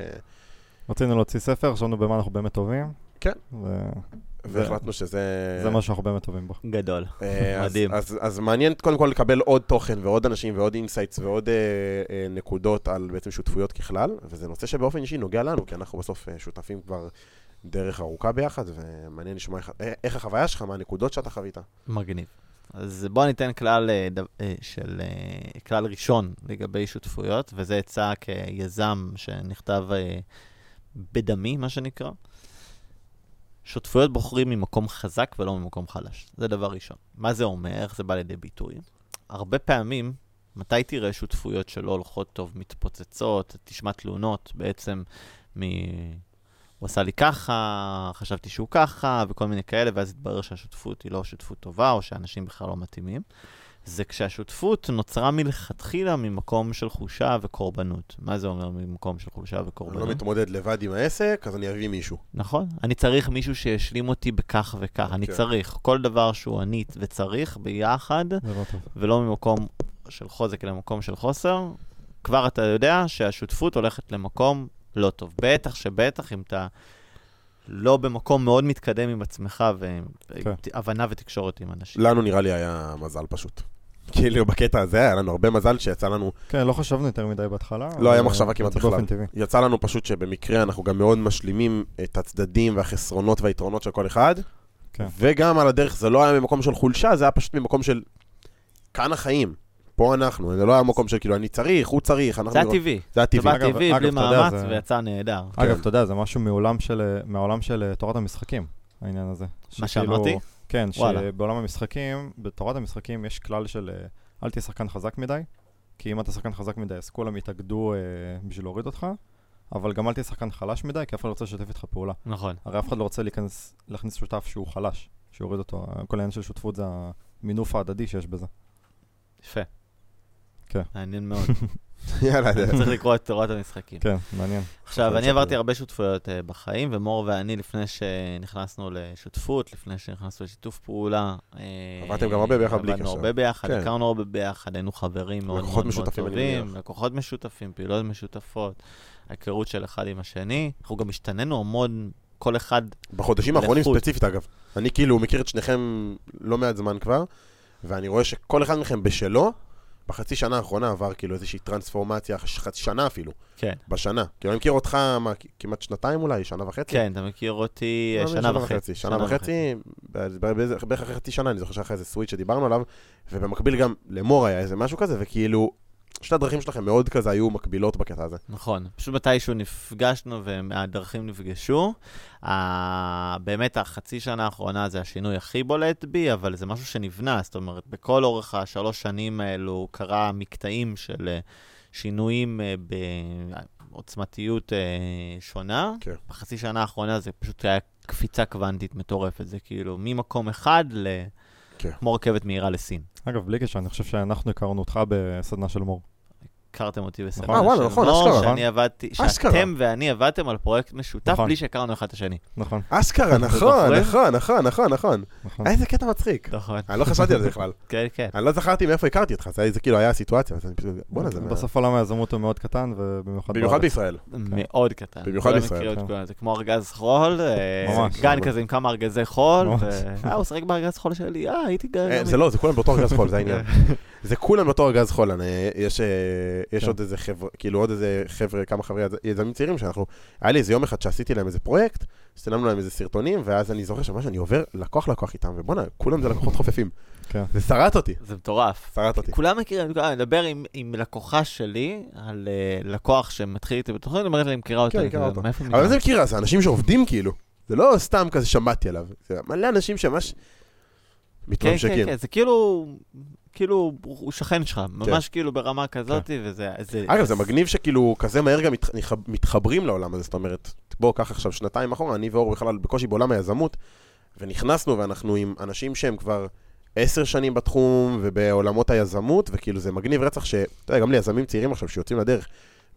רצינו להוציא ספר, חשבנו במה אנחנו באמת טובים. כן. ו- והחלטנו שזה... זה מה שאנחנו באמת טובים בו. גדול. אה, אז- מדהים. אז, אז מעניין קודם כל לקבל עוד תוכן ועוד אנשים ועוד insights ועוד אה, אה, נקודות על בעצם שותפויות ככלל, וזה נושא שבאופן אישי נוגע לנו, כי אנחנו בסוף אה, שותפים כבר דרך ארוכה ביחד, ומעניין לשמוע איך, אה, איך החוויה שלך, מה הנקודות שאתה חווית. מגניב. אז בואו ניתן כלל אה, אה, של, אה, כלל ראשון לגבי שותפויות, וזה עצה כיזם שנכתב בדמי, מה שנקרא. שותפויות בוחרים ממקום חזק ולא ממקום חלש. זה דבר ראשון. מה זה אומר? איך זה בא לידי ביטוי? הרבה פעמים, מתי תראה שותפויות שלא הולכות טוב, מתפוצצות, תשמע תלונות בעצם מ... הוא עשה לי ככה, חשבתי שהוא ככה, וכל מיני כאלה, ואז התברר שהשותפות היא לא שותפות טובה, או שאנשים בכלל לא מתאימים. זה כשהשותפות נוצרה מלכתחילה ממקום של חולשה וקורבנות. מה זה אומר ממקום של חולשה אני וקורבנות? לא מתמודד לבד עם העסק, אז אני אביא מישהו. נכון. אני צריך מישהו שישלים אותי בכך וכך. אני כן. צריך. כל דבר שהוא אני וצריך ביחד, לא. ולא ממקום של חוזק, אלא ממקום של חוסר, כבר אתה יודע שהשותפות הולכת למקום לא טוב. בטח שבטח אם אתה לא במקום מאוד מתקדם עם עצמך והבנה ותקשורת עם אנשים. לנו נראה לי היה מזל פשוט. כאילו, בקטע הזה היה לנו הרבה מזל שיצא לנו, כן, לא חשבנו יותר מדי בהתחלה. לא היה מחשבה כמעט בכלל. יצא לנו פשוט שבמקרה אנחנו גם מאוד משלימים את הצדדים והחסרונות והיתרונות של כל אחד, כן. וגם על הדרך זה לא היה ממקום של חולשה, זה היה פשוט ממקום של כאן החיים. פה אנחנו, זה לא היה מקום של כאילו אני צריך, הוא צריך, אנחנו... זה הטבעי. זה הטבעי. זה בא טבעי, אגב, בלי מאמץ, ויצא נהדר. אגב, כן. אתה יודע, זה משהו מעולם של, מהעולם של אה, תורת המשחקים, העניין הזה. מה שאמרתי? כן. שבעולם המשחקים, בתורת המשחקים יש כלל של אה, אל תהיה שחקן חזק מדי, כי אם אתה שחקן חזק מדי אז כולם יתאגדו אה, בשביל להוריד אותך, אבל גם אל תהיה שחקן חלש מדי, כי אף אחד לא רוצה לשתף איתך פעולה. נכון. הרי אף אחד לא רוצה להיכנס, להכניס שותף שהוא חלש, שיוריד אותו. כל העניין של שותפות זה המינוף ההדדי שיש בזה. יפה. כן. מעניין מאוד. יאללה, צריך לקרוא את תורת המשחקים. כן, מעניין. עכשיו, אני עברתי הרבה שותפויות uh, בחיים, ומור ואני, לפני שנכנסנו לשותפות, לפני שנכנסנו לשיתוף פעולה, אה, עבדתם גם הרבה ביחד בלי עבדנו קשר. הרבה ביחד, כן. הכרנו הרבה ביחד, היינו חברים מאוד מאוד טובים. לקוחות משותפים, פעילות משותפות, היכרות של אחד עם השני. אנחנו גם השתננו המון, כל אחד, בחודשים האחרונים. ספציפית אגב. אני כאילו מכיר את שניכם לא מעט זמן כבר, ואני רואה שכל אחד מכם בשלו, בחצי שנה האחרונה עבר כאילו איזושהי טרנספורמציה, חצי שנה אפילו, כן, בשנה. כאילו אני מכיר אותך, מה, כמעט שנתיים אולי, שנה וחצי? כן, אתה מכיר אותי אה, לא, שנה וחצי. שנה וחצי, בערך אחרי חצי שנה, אני זוכר שהיה לך איזה סוויץ' שדיברנו עליו, ובמקביל גם למור היה איזה משהו כזה, וכאילו, שתי הדרכים שלכם מאוד כזה היו מקבילות בקטע הזה. נכון, פשוט מתישהו נפגשנו והדרכים נפגשו. Uh, באמת החצי שנה האחרונה זה השינוי הכי בולט בי, אבל זה משהו שנבנה, זאת אומרת, בכל אורך השלוש שנים האלו קרה מקטעים של אה, שינויים אה, בעוצמתיות אה, שונה. כן. בחצי שנה האחרונה זה פשוט היה קפיצה קוונטית מטורפת, זה כאילו ממקום אחד ל... כן. כמו רכבת מהירה לסין. אגב, בלי קשר, אני חושב שאנחנו הכרנו אותך בסדנה של מור. הכרתם אותי בסדנה נכון. אה, וואלה, נכון, מור, אשכרה. שאני עבדתי, אשכרה. שאתם ואני עבדתם על פרויקט משותף נכון. בלי שהכרנו אחד את השני. נכון, אשכרה, נכון? נכון, נכון, נכון, נכון. נכון. איזה קטע מצחיק. נכון. אני לא חשבתי על זה בכלל. כן, כן. אני לא זכרתי מאיפה הכרתי אותך, זה זה כאילו היה הסיטואציה, אז אני פשוט, בואנה זה... בסוף עולם היזמות הוא מאוד קטן, ובמיוחד במיוחד. בישראל. מאוד קטן. במיוחד בישראל, כן. זה כמו ארגז חול, אה. גן. כזה עם כמה ארגזי חול, אה, הוא שחק בארגז חול שלי, אה, הייתי גן. אה, זה לא, זה כולם באותו ארגז חול, זה העניין. זה כולם באותו ארגז חול, אני- יש אה, יש כן. עוד איזה חבר'ה, כאילו עוד איזה חבר'ה, כמה חבר'ה יז- יזמים צעירים שאנחנו, היה לי איזה יום אחד שעשיתי להם איזה פרויקט, צילמנו להם איזה סרטונים, ואז אני זוכר שממש אני עובר לקוח לקוח איתם, ובואנה, כולם זה לקוחות חופפים. כן. זה שרט אותי, זה מטורף. שרט אותי. כולם מכירים, אני מדבר עם- עם לקוחה שלי, על אה, לקוח שמתחיל איתי בתוכנית, אומרת לה, אני מכירה. כן, אני מכירה כזה, אותו. מאיפה אבל זה מכירה? מכירה, זה אנשים שעובדים כאילו. זה לא סתם כזה שמעתי עליו, זה מלא אנשים שממש כן, מתממשקים. כן, כן, זה כאילו, כאילו, הוא שכן שלך, ממש כאילו ברמה כזאת, וזה... זה- אגב, זה מגניב שכאילו כזה מהר גם מתח- מתחברים לעולם הזה, זאת אומרת, בוא, קח עכשיו שנתיים אחורה, אני ואור בכלל בקושי בעולם היזמות, ונכנסנו ואנחנו עם אנשים שהם כבר עשר שנים בתחום ובעולמות היזמות, וכאילו זה מגניב רצח ש... אתה יודע, גם ליזמים צעירים עכשיו שיוצאים לדרך,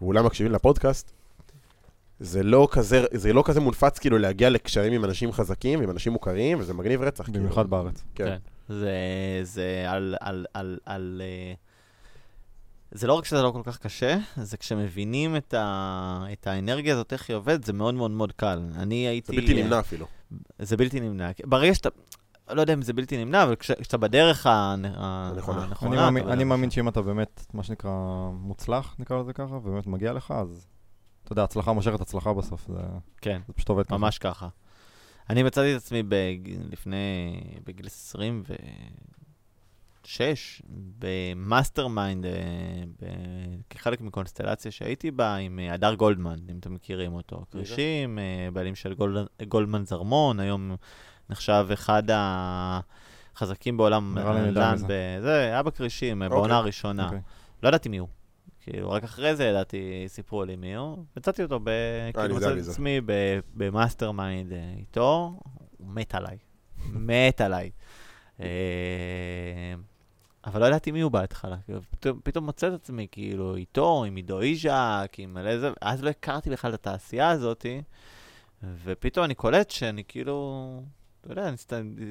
ואולי מקשיבים לפודקאסט, זה לא כזה, זה לא כזה מונפץ כאילו להגיע לקשרים עם אנשים חזקים, עם אנשים מוכרים, וזה מגניב רצח. כאילו. במיוחד בארץ. כן. כן. זה, זה על, על, על, על... אה, זה לא רק שזה לא כל כך קשה, זה כשמבינים את, ה, את האנרגיה הזאת, איך היא עובדת, זה מאוד מאוד מאוד קל. אני הייתי... זה בלתי נמנע אפילו. זה בלתי נמנע. ברגע שאתה... לא יודע אם זה בלתי נמנע, אבל כש- כשאתה בדרך הנכונה. הנכונה... אני מאמין- אני מאמין. שאם אתה באמת, מה שנקרא, מוצלח, נקרא לזה ככה, ובאמת מגיע לך, אז אתה יודע, הצלחה מושכת הצלחה בסוף, זה כן, זה פשוט עובד ככה. ממש ככה. אני מצאתי את עצמי בג... לפני, בגיל 26, ב mastermind, אה, ב... כחלק מקונסטלציה שהייתי בה, עם אה, הדר גולדמן, אם אתם מכירים אותו. זה? כרישים, אה, בעלים של גולד... גולדמן זרמון, היום נחשב אחד בעולם לי אני יודע הנדל"ן. זה. היה בכרישים, אוקיי. בעונה הראשונה. אוקיי. לא ידעתי מי הוא. כאילו, רק אחרי זה ידעתי, סיפרו לי מי הוא. מצאתי אותו, ב... אני כאילו, מצאתי את. עצמי ב mastermind אה, איתו, הוא מת עליי. מת עליי. אה, אבל לא ידעתי מי הוא בהתחלה. כאילו, פתאום, פתאום מוצא את עצמי, כאילו, איתו, עם עידו אייזיק, עם מלא זה, אז לא הכרתי בכלל את התעשייה הזאתי, ופתאום אני קולט שאני כאילו, אתה יודע,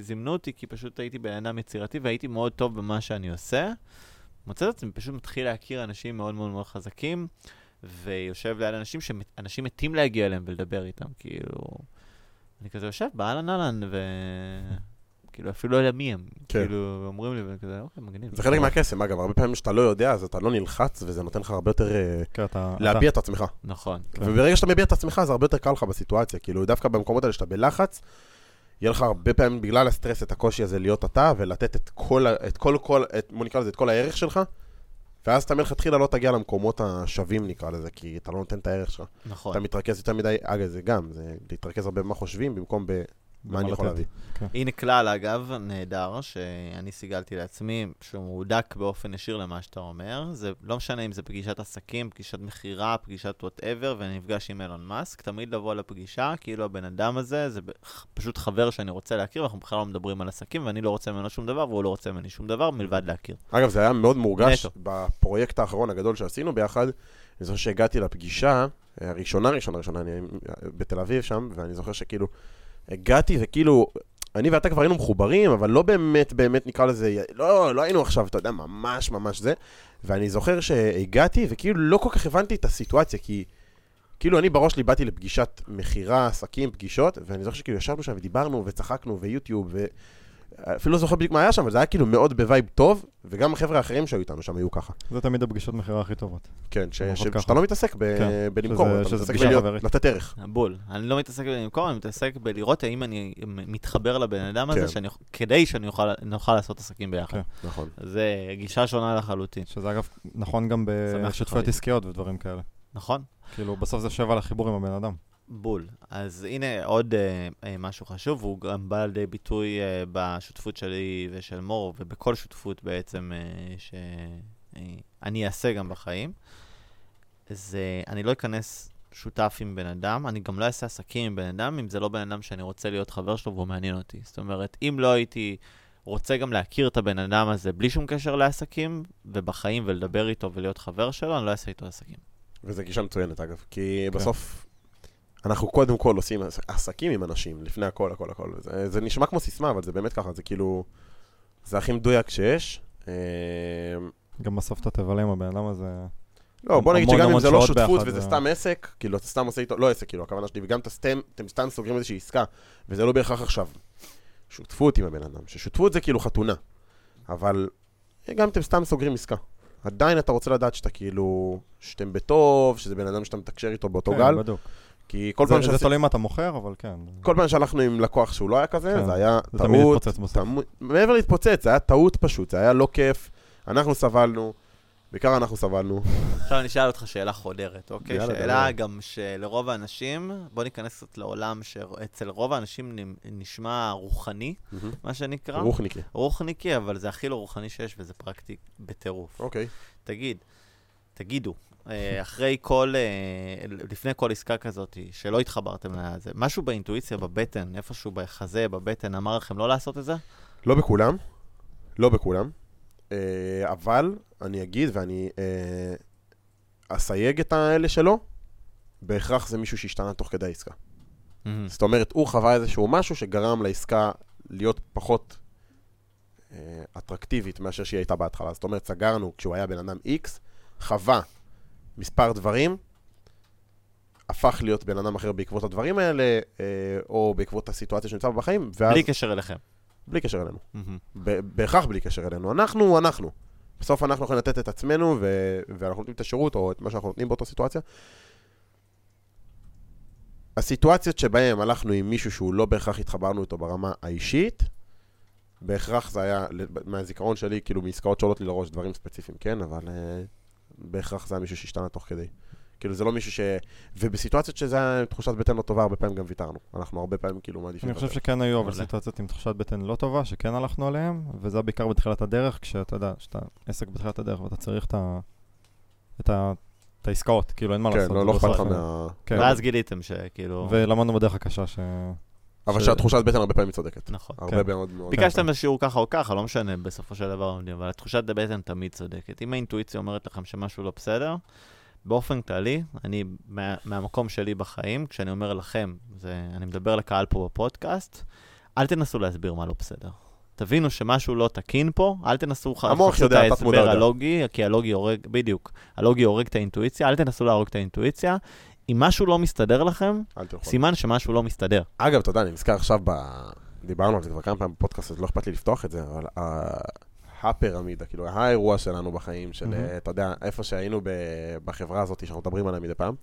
זימנו אותי כי פשוט הייתי בן אדם יצירתי והייתי מאוד טוב במה שאני עושה. מוצא את עצמי פשוט מתחיל להכיר אנשים מאוד מאוד מאוד חזקים, ויושב ליד אנשים שאנשים מתים להגיע אליהם ולדבר איתם, כאילו... אני כזה יושב באהלן אהלן, ו... כאילו, אפילו לא יודע מי הם. כן. כאילו, אומרים לי, וכזה, אוקיי, מגניב. זה חלק מהקסם, אגב, הרבה פעמים שאתה לא יודע, אז אתה לא נלחץ, וזה נותן לך הרבה יותר אה, כן, אתה... להביע את עצמך. נכון. כן. וברגע שאתה מביע את עצמך, זה הרבה יותר קל לך בסיטואציה. כאילו, דווקא במקומות האלה שאתה בלחץ, יהיה לך הרבה פעמים, בגלל הסטרס, את הקושי הזה להיות אתה, ולתת את כל, את כל, כל, את, בוא נקרא לזה, את כל הערך שלך, ואז אתה מלכתחילה לא תגיע למקומות השווים, נקרא לזה, כי אתה לא נותן את הערך שלך. נכון. אתה מתרכז יותר מדי, אגב, זה גם, זה להתרכז הרבה במה חושבים, במקום במה, במה אני יכול לתת. להביא. הנה כלל, אגב, נהדר, שאני סיגלתי לעצמי, שהוא מהודק באופן ישיר למה שאתה אומר. זה לא משנה אם זה פגישת עסקים, פגישת מכירה, פגישת whatever, ואני נפגש עם אילון מאסק, תמיד לבוא לפגישה, כאילו הבן אדם הזה, זה פשוט חבר שאני רוצה להכיר, ואנחנו בכלל לא מדברים על עסקים, ואני לא רוצה ממנו שום דבר, והוא לא רוצה ממני שום דבר, מלבד להכיר. אגב, זה היה מאוד מורגש נטו. בפרויקט האחרון הגדול שעשינו ביחד. אני זוכר שהגעתי לפגישה, אה, הראשונה, ראשונה, ראשונה, אני בתל אביב שם, ואני זוכר שכאילו, הגעתי וכאילו, אני ואתה כבר היינו מחוברים, אבל לא באמת, באמת נקרא לזה, לא, לא היינו עכשיו, אתה יודע, ממש ממש זה. ואני זוכר שהגעתי, וכאילו לא כל כך הבנתי את הסיטואציה, כי כאילו אני בראש שלי באתי לפגישת מכירה, עסקים, פגישות, ואני זוכר שכאילו ישבנו שם ודיברנו וצחקנו ויוטיוב, ואפילו לא זוכר בדיוק מה היה שם, אבל זה היה כאילו מאוד ב vibe טוב, וגם החבר'ה האחרים שהיו איתנו שם היו ככה. זה תמיד הפגישות מכירה הכי טובות. כן, ש- ש-. שאתה לא מתעסק ב- כן, בלמכור, שזה- אתה שזה מתעסק בלהיות-. לתת ערך. בול. אני לא מתעסק במקום, אני מתעסק בלראות האם אני מתחבר לבן אדם הזה, כן. שאני, כדי שאני אוכל, נוכל לעשות עסקים ביחד. כן. נכון. זה גישה שונה לחלוטין. שזה אגב נכון גם בשותפויות. עסקיות ודברים כאלה. נכון? כאילו, בסוף זה יושב על החיבור עם הבן אדם. בול. אז הנה עוד אה, משהו חשוב, והוא גם בא לידי ביטוי אה, בשותפות שלי ושל מור, ובכל שותפות בעצם אה, שאני אעשה גם בחיים. זה, אני לא אכנס שותף עם בן אדם, אני גם לא אעשה עסקים עם בן אדם, אם זה לא בן אדם שאני רוצה להיות חבר שלו והוא מעניין אותי. זאת אומרת, אם לא הייתי רוצה גם להכיר את הבן אדם הזה בלי שום קשר לעסקים, ובחיים ולדבר איתו ולהיות חבר שלו, אני לא אעשה איתו עסקים. וזו גישה מצוינת, אגב. כי כן. בסוף, אנחנו קודם כל עושים עס- עסקים עם אנשים, לפני הכל, הכל, הכל. זה, זה נשמע כמו סיסמה, אבל זה באמת ככה, זה כאילו... זה הכי מדויק שיש. אה, גם בסוף אתה תבלה עם הבן אדם הזה. לא, בוא נגיד שגם אם זה לא שותפות וזה זה- סתם עסק, כאילו אתה סתם עושה איתו, לא עסק, כאילו, הכוונה שלי, וגם אתם סתם סוגרים איזושהי עסקה, וזה לא בהכרח עכשיו. שותפות עם הבן אדם, ששותפות זה כאילו חתונה, אבל גם אם אתם סתם סוגרים עסקה. עדיין אתה רוצה לדעת שאתה כאילו, שאתם בטוב, שזה בן אדם שאתה מתקשר איתו באותו כן, גל, בדיוק. כי כל זה- פעם זה שעשי- תלוי מה אתה מוכר, אבל כן. כל פעם שהלכנו עם לקוח שהוא לא היה כזה, כן. זה היה זה תמיד טעות, יתפוצץ בסוף. תמו- מעבר להתפוצץ, זה היה טעות פשוט, זה היה לא כיף, אנחנו סבלנו, בעיקר אנחנו סבלנו. עכשיו אני אשאל אותך שאלה חודרת, אוקיי? יאללה, שאלה דבר. גם שלרוב האנשים, בוא ניכנס קצת לעולם שאצל רוב האנשים נשמע רוחני, מה שנקרא. רוחניקי. רוחניקי, אבל זה הכי לא רוחני שיש וזה פרקטי בטירוף. אוקיי. תגיד, תגידו, אחרי כל, אה, לפני כל עסקה כזאת, שלא התחברתם לזה, משהו באינטואיציה, בבטן, איפשהו בחזה, בבטן, אמר לכם לא לעשות את זה? לא בכולם, לא בכולם, אה, אבל אני אגיד ואני אה, אסייג את האלה שלו, בהכרח זה מישהו שהשתנה תוך כדי העסקה. מהמם. זאת אומרת, הוא חווה איזשהו משהו שגרם לעסקה להיות פחות אה, אטרקטיבית מאשר שהיא הייתה בהתחלה. זאת אומרת, סגרנו כשהוא היה בן אדם X, חווה מספר דברים, הפך להיות בן אדם אחר בעקבות הדברים האלה, אה, או בעקבות הסיטואציה שנמצא בחיים, ואז... בלי קשר אליכם. בלי קשר אלינו. ב- בהכרח בלי קשר אלינו. אנחנו, אנחנו. בסוף אנחנו יכולים לתת את עצמנו, ו- ואנחנו נותנים את השירות, או את מה שאנחנו נותנים באותה סיטואציה. הסיטואציות שבהן הלכנו עם מישהו שהוא לא בהכרח התחברנו איתו ברמה האישית, בהכרח זה היה, מהזיכרון שלי, כאילו מעסקאות שעולות לי לראש דברים ספציפיים, כן, אבל uh, בהכרח זה היה מישהו שהשתנה תוך כדי. כאילו זה לא מישהו ש... ובסיטואציות שזה היה תחושת בטן לא טובה, הרבה פעמים גם ויתרנו. אנחנו הרבה פעמים כאילו מעדיפים... אני חושב. שכן היו אבל. סיטואציות עם תחושת בטן לא טובה, שכן הלכנו עליהם, וזה היה בעיקר בתחילת הדרך, כשאתה יודע, שאתה עסק בתחילת הדרך ואתה צריך את ה... את ה... את העסקאות, כאילו אין מה לעשות. כן, לא, לא אכפת לך מה... כן. ואז גיליתם שכאילו... ולמדנו בדרך הקשה ש... אבל ש- שהתחושת בטן הרבה פעמים צודקת. נכון. הרבה כן. מאוד מאוד. ביקשתם בשיעור ככה או ככה, לא משנה בסופו של דבר, עומדים, אבל התחושת הבטן תמיד צודקת. אם האינטואיציה אומרת לכם שמשהו לא בסדר, באופן כללי, אני, מה, מהמקום שלי בחיים, כשאני אומר לכם, זה, אני מדבר לקהל פה בפודקאסט, אל תנסו להסביר מה לא בסדר. תבינו שמשהו לא תקין פה, אל תנסו לחפש את ההסבר. הלוגי, כי הלוגי הורג, בדיוק, הלוגי הורג את האינטואיציה, אל תנסו להרוג את האינטואיציה. אם משהו לא מסתדר לכם. סימן שמשהו לא מסתדר. אגב, אתה יודע, אני נזכר עכשיו ב... דיברנו על זה כבר כמה פעמים בפודקאסט, אז לא אכפת לי לפתוח את זה, אבל ה- הפירמידה, כאילו, האירוע שלנו בחיים, של. אה, אתה יודע, איפה שהיינו ב- בחברה הזאת, שאנחנו מדברים עליה מדי פעם,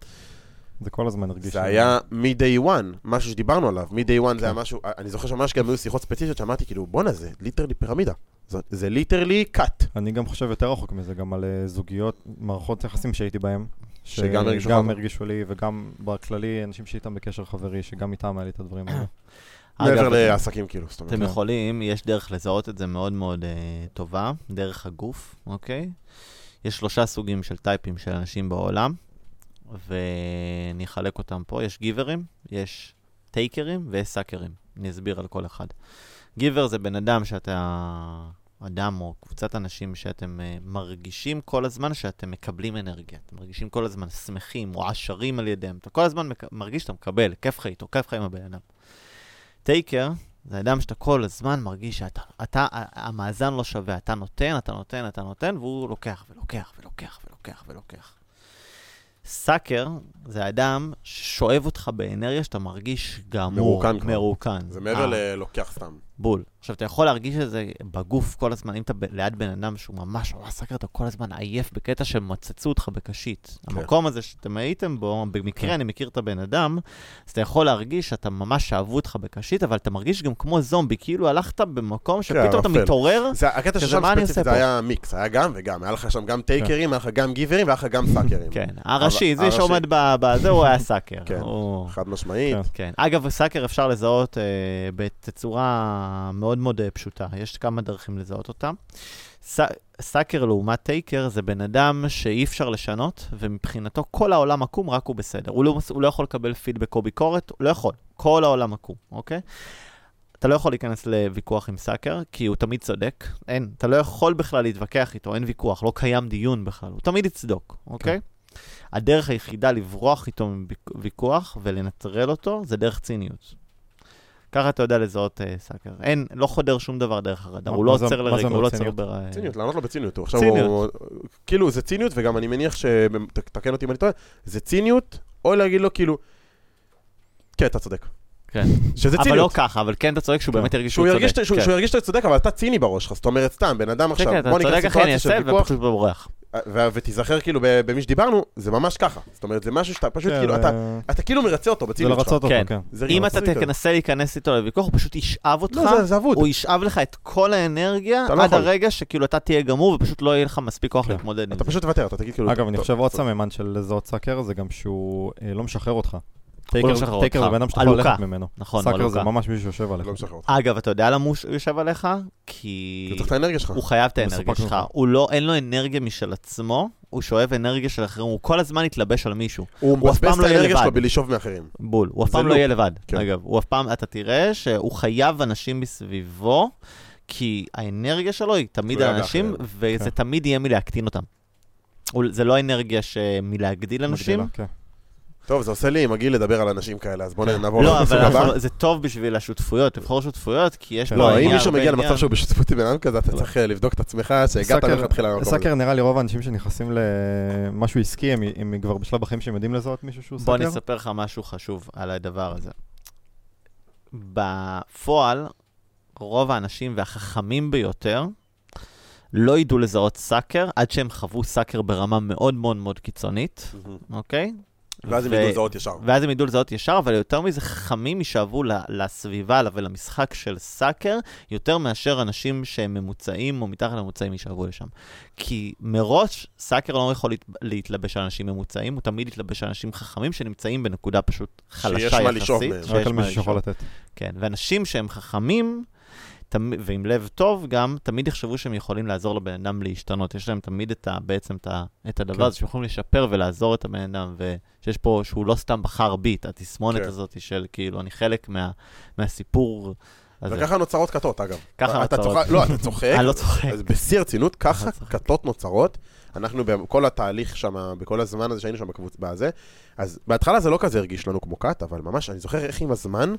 זה כל הזמן הרגיש... זה היה מ-day one, משהו שדיברנו עליו, מ-day one זה היה משהו, אני זוכר שממש גם היו שיחות ספציפיות שאמרתי, כאילו, בואנה, זה literally פירמידה. זה- literally cult. אני גם חושב יותר רחוק מזה, גם על אה, זוגיות, מערכות יחסים שהייתי בהם. שגם הרגישו גם? הרגישו לי, וגם בכללי, אנשים שאיתם בקשר חברי, שגם איתם היה לי את הדברים האלה. מעבר לעסקים, כאילו, זאת אומרת. אתם כן. יכולים, יש דרך לזהות את זה מאוד מאוד uh, טובה, דרך הגוף, אוקיי? יש שלושה סוגים של טייפים של אנשים בעולם, ואני אחלק אותם פה. יש גיברים, יש טייקרים ויש סאקרים. אני אסביר על כל אחד. גיבר זה בן אדם שאתה, אדם או קבוצת אנשים שאתם uh, מרגישים כל הזמן שאתם מקבלים אנרגיה. אתם מרגישים כל הזמן שמחים, מועשרים על ידיהם. אתה כל הזמן מק... מרגיש שאתה מקבל, כיף לך איתו, כיף לך עם הבן אדם. taker זה אדם שאתה כל הזמן מרגיש שאתה, אתה, המאזן לא שווה, אתה נותן, אתה נותן, אתה נותן, והוא לוקח ולוקח ולוקח ולוקח ולוקח. sucker זה אדם ששואב אותך באנרגיה שאתה מרגיש גמור, מרוקן. מרוקן. זה מעבר אה, ללוקח סתם. בול. עכשיו, אתה יכול להרגיש את זה בגוף כל הזמן, אם אתה ב- ליד בן אדם שהוא ממש ממש sucker, אתה כל הזמן עייף בקטע שמצצו אותך בקשית. כן. המקום הזה שאתם הייתם בו, במקרה אני מכיר את הבן אדם, אז אתה יכול להרגיש שאתה ממש שאבו אותך בקשית, אבל אתה מרגיש גם כמו זומבי, כאילו הלכת במקום שפתאום אתה ערפל. מתעורר. זה, הקטע ששם ספציפית זה? היה מיקס, היה גם וגם, היה לך שם גם takerים, היה לך גם giverים והיה לך גם suckerים. כן, הראשי, זה. שעומד בזה, הוא היה sucker. כן. חד משמעית. כן. כן. אגב, sucker אפשר לזהות אה, בתצורה מאוד מאוד אה, פשוטה. יש כמה דרכים לזהות אותם. ס- sucker לעומת taker זה בן אדם שאי אפשר לשנות, ומבחינתו כל העולם עקום, רק הוא בסדר. הוא לא, הוא לא יכול לקבל פידבק או ביקורת, הוא לא יכול. כל העולם עקום, אוקיי? אתה לא יכול להיכנס לוויכוח עם סאקר, כי הוא תמיד צודק. אין, אתה לא יכול בכלל להתווכח איתו, אין ויכוח, לא קיים דיון בכלל, הוא תמיד יצדוק, אוקיי? הדרך היחידה לברוח איתו מוויכוח ולנטרל אותו זה דרך ציניות. ככה אתה יודע לזהות אה, סאקר. אין, לא חודר שום דבר דרך הרדאר, הוא לא עוצר לרגע, הוא לא עוצר? בר... ציניות, לענות לו בציניות. ציניות. כאילו, זה ציניות, וגם אני מניח ש... תקן אותי אם אני טועה, זה ציניות, או להגיד לו כאילו, כן, אתה צודק. כן. שזה אבל לא ציניות. ככה, אבל כן אתה צודק שהוא כן. באמת ירגיש שהוא צודק. שהוא כן. שהוא ירגיש שאתה צודק, אבל אתה ציני בראש שלך. זאת אומרת, סתם, בן אדם כן, עכשיו, כן, אתה בוא ניכנס צודק אחי, אני לסיטואציה אעשה, של ויכוח. ו- ותיזכר כאילו במי שדיברנו, זה ממש ככה. זאת אומרת, זה משהו שאתה פשוט כן, כאילו, אתה אתה כאילו מרצה אותו בציניות שלך. לרצות אותו, כן. כן. זה אם אתה. תנסה להיכנס איתו לוויכוח, הוא פשוט ישאב אותך, לא, זה- זה אבוד. הוא ישאב לך את כל האנרגיה, אתה לא עד. הרגע שכאילו אתה תהיה גמור, ופשוט לא יהיה לך מספיק כוח כן. להתמודד עם אתה זה. פשוט תוותר, אתה תגיד כאילו... אגב, אני חושב עוד. סממן של לזהות sucker, זה גם שהוא אה, לא משחרר אותך. לא taker. זה בן אדם שאתה יכול. ללכת ממנו. נכון, הוא sucker זה. ממש מישהו שיושב עליך. לא משחרר אותך. אגב, אתה יודע למה הוא יושב עליך? כי... כי הוא צריך את האנרגיה שלך. הוא חייב את האנרגיה שלך. הוא לא, אין לו אנרגיה משל עצמו, הוא שואב אנרגיה של אחרים, הוא כל הזמן יתלבש על מישהו. הוא מבזבז את לא יהיה האנרגיה שלו. בלשאוב מאחרים. בול. הוא אף פעם לא. יהיה לבד, כן. אגב. הוא אף פעם, אתה תראה שהוא חייב אנשים מסביבו, כי האנרגיה שלו היא תמיד על אנשים. וזה כן. תמיד יהיה מלהקטין אותם. זה לא האנרגיה שמלהגדיל אנשים. מגדילה, כן. טוב, זה עושה לי הגיל לדבר על אנשים כאלה, אז בואו כן. נעבור לא, אבל. אנחנו- זה טוב בשביל השותפויות, לבחור שותפויות, כי יש כן. פה... לא, אם מישהו מגיע. למצב שהוא בשותפות עם בן אדם כזה, אתה לא. צריך אה, לבדוק את עצמך, שהגעת מלכתחילה למקום הזה. סאקר נראה לי רוב האנשים שנכנסים למשהו עסקי, הם- הם כבר בשלב בחיים שהם יודעים לזהות מישהו שהוא בוא סאקר. אני אספר לך משהו חשוב על הדבר הזה. בפועל, רוב האנשים והחכמים ביותר לא ידעו לזהות sucker עד שהם חוו sucker ברמה מאוד מאוד מאוד קיצונית. אוקיי? ואז הם ו- ידעו לזהות ישר. ואז הם ידעו לזהות ישר, אבל יותר מזה, חכמים יישאבו ל- לסביבה ולמשחק של sucker, יותר מאשר אנשים שהם ממוצעים או מתחת לממוצעים יישאבו לשם. כי מראש, sucker לא יכול להת- להתלבש על אנשים ממוצעים, הוא תמיד יתלבש על אנשים חכמים שנמצאים בנקודה פשוט חלשה שיש יחסית. מה לשאוב מהם. שיש רק על מישהו שיכול. לתת. כן, ואנשים שהם חכמים, תמ... ועם לב טוב גם, תמיד יחשבו שהם יכולים לעזור לבן אדם להשתנות. יש להם תמיד את ה... בעצם את, ה... את הדבר כן. הזה, שהם יכולים לשפר ולעזור את הבן אדם, ושיש פה, שהוא לא סתם בחר בי, את התסמונת כן. הזאת של כאילו, אני חלק מה... מהסיפור הזה. וככה נוצרות כתות, אגב. ככה אתה נוצרות. צוחק- לא, אתה צוחק. אני לא צוחק. אז בשיא הרצינות, ככה לא צוחק. כתות נוצרות. אנחנו בכל התהליך שם, בכל הזמן הזה שהיינו שם בקבוצה, בזה, אז בהתחלה זה לא כזה הרגיש לנו כמו כת, אבל ממש, אני זוכר איך עם הזמן,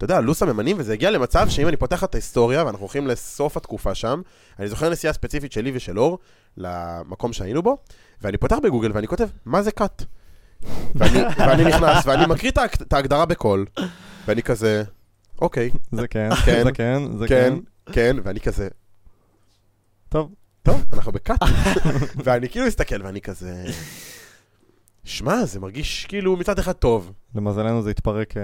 אתה יודע, עלו סממנים, וזה הגיע למצב שאם אני פותח את ההיסטוריה, ואנחנו הולכים לסוף התקופה שם, אני זוכר נסיעה ספציפית שלי ושל אור, למקום שהיינו בו, ואני פותח בגוגל ואני כותב, מה זה כת? ואני, ואני נכנס, ואני מקריא את ההג- את ההגדרה בקול, ואני כזה, אוקיי, זה כן, כן, זה כן, זה כן, כן. כן, ואני כזה, טוב, טוב, אנחנו בכת. ואני כאילו מסתכל ואני כזה... שמע, זה מרגיש כאילו מצד אחד טוב, למזלנו זה התפרק אה,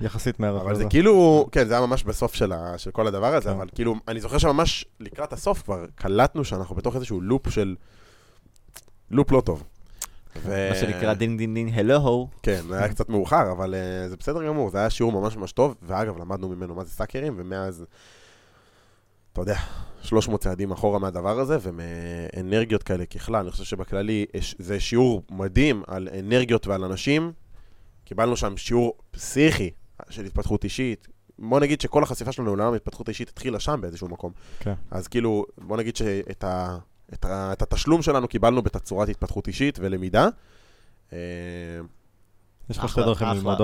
יחסית מהר אבל אחרי זה זה. כאילו, כן, זה היה ממש בסוף של, ה, של כל הדבר הזה, כן. אבל כאילו, אני זוכר שממש לקראת הסוף כבר קלטנו שאנחנו בתוך איזשהו loop של... loop לא טוב. ו- מה שנקרא ding ding ding, הלו. כן, זה היה קצת מאוחר, אבל אה, זה בסדר גמור, זה היה שיעור ממש ממש טוב, ואגב, למדנו ממנו מה זה suckerים, ומאז, אתה יודע, 300 צעדים אחורה מהדבר הזה, ומאנרגיות כאלה ככלל, אני חושב שבכללי יש- זה שיעור מדהים על אנרגיות ועל אנשים. קיבלנו שם שיעור פסיכי של התפתחות אישית. בוא נגיד שכל החשיפה שלנו לעולם ההתפתחות האישית התחילה שם באיזשהו מקום. כן. אז כאילו, בוא נגיד שאת ה, את ה, את התשלום שלנו קיבלנו בתצורת התפתחות אישית ולמידה. אה, יש לך שתי דרכים ללמוד,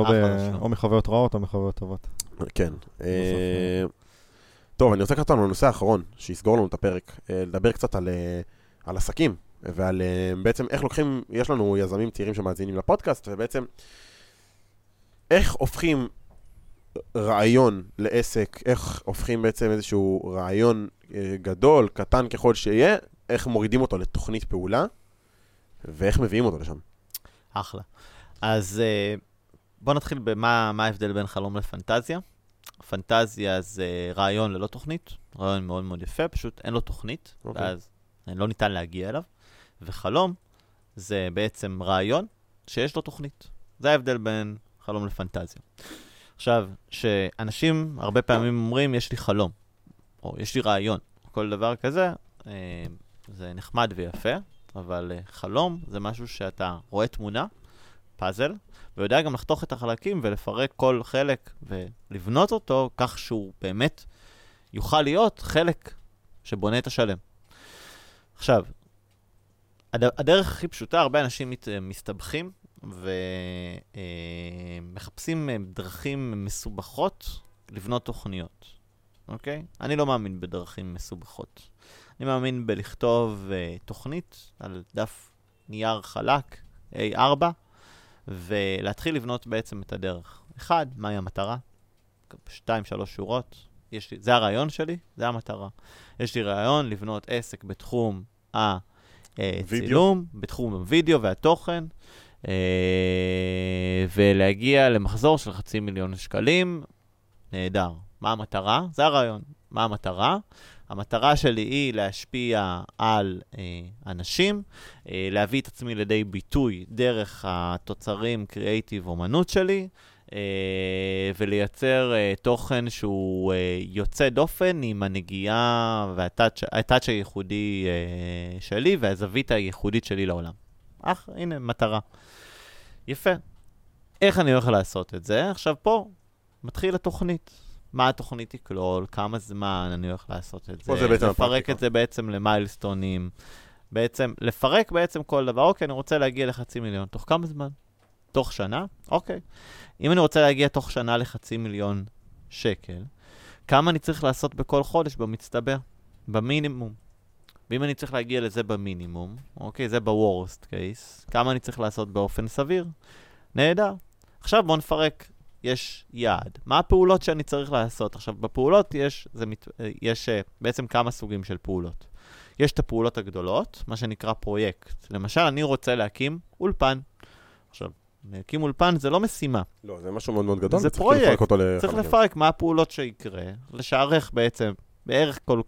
או מחוויות רעות או מחוויות טובות. כן. אה, אה. טוב, אני רוצה לקחת אותנו לנושא האחרון, שיסגור לנו את הפרק. אה, לדבר קצת על, על עסקים, ועל בעצם איך לוקחים, יש לנו יזמים צעירים שמאזינים לפודקאסט, ובעצם איך הופכים רעיון לעסק, איך הופכים בעצם איזשהו רעיון אה, גדול, קטן ככל שיהיה, איך מורידים אותו לתוכנית פעולה, ואיך מביאים אותו לשם. אחלה. אז אה, בוא נתחיל במה מה ההבדל בין חלום לפנטזיה. פנטזיה זה רעיון ללא תוכנית, רעיון מאוד מאוד יפה, פשוט אין לו תוכנית, אוקיי. ואז לא ניתן להגיע אליו. וחלום זה בעצם רעיון שיש לו תוכנית. זה ההבדל בין חלום לפנטזיה. עכשיו, שאנשים הרבה פעמים אומרים, יש לי חלום, או יש לי רעיון, כל דבר כזה, אה, זה נחמד ויפה, אבל אה, חלום זה משהו שאתה רואה תמונה, פאזל, ויודע גם לחתוך את החלקים ולפרק כל חלק ולבנות אותו כך שהוא באמת יוכל להיות חלק שבונה את השלם. עכשיו, הד... הדרך הכי פשוטה, הרבה אנשים. מסתבכים ומחפשים דרכים מסובכות לבנות תוכניות, אוקיי? אני לא מאמין בדרכים מסובכות. אני מאמין בלכתוב uh, תוכנית על דף נייר חלק, A4, ולהתחיל לבנות בעצם את הדרך. אחד, מהי המטרה? שתיים, שלוש שורות. יש לי, זה הרעיון שלי, זה המטרה. יש לי רעיון לבנות עסק בתחום הצילום, בתחום הווידאו והתוכן, אה, ולהגיע למחזור של חצי מיליון שקלים. נהדר. מה המטרה? זה הרעיון. מה המטרה? המטרה שלי היא להשפיע על אה, אנשים, אה, להביא את עצמי לידי ביטוי דרך התוצרים קריאייטיב אומנות שלי, אה, ולייצר אה, תוכן שהוא אה, יוצא דופן עם הנגיעה והטאץ' הייחודי אה, שלי והזווית הייחודית שלי לעולם. אך, הנה, מטרה. יפה. איך אני הולך לעשות את זה? עכשיו פה מתחיל התוכנית. מה התוכנית תכלול, כמה זמן אני הולך לעשות את זה, זה לפרק הפרקטיקה. את זה בעצם למיילסטונים, בעצם לפרק בעצם כל דבר, אוקיי, אני רוצה להגיע לחצי מיליון, תוך כמה זמן? תוך שנה? אוקיי. אם אני רוצה להגיע תוך שנה לחצי מיליון שקל, כמה אני צריך לעשות בכל חודש במצטבר? במינימום. ואם אני צריך להגיע לזה במינימום, אוקיי, זה ב-Worst case, כמה אני צריך לעשות באופן סביר? נהדר. עכשיו בואו נפרק. יש יעד. מה הפעולות שאני צריך לעשות? עכשיו, בפעולות יש, זה מת, יש uh, בעצם כמה סוגים של פעולות. יש את הפעולות הגדולות, מה שנקרא פרויקט. למשל, אני רוצה להקים אולפן. עכשיו, להקים אולפן זה לא משימה. לא, זה משהו מאוד מאוד גדול. זה פרויקט. צריך. לפרק מה הפעולות שיקרה, לשערך בעצם בערך כל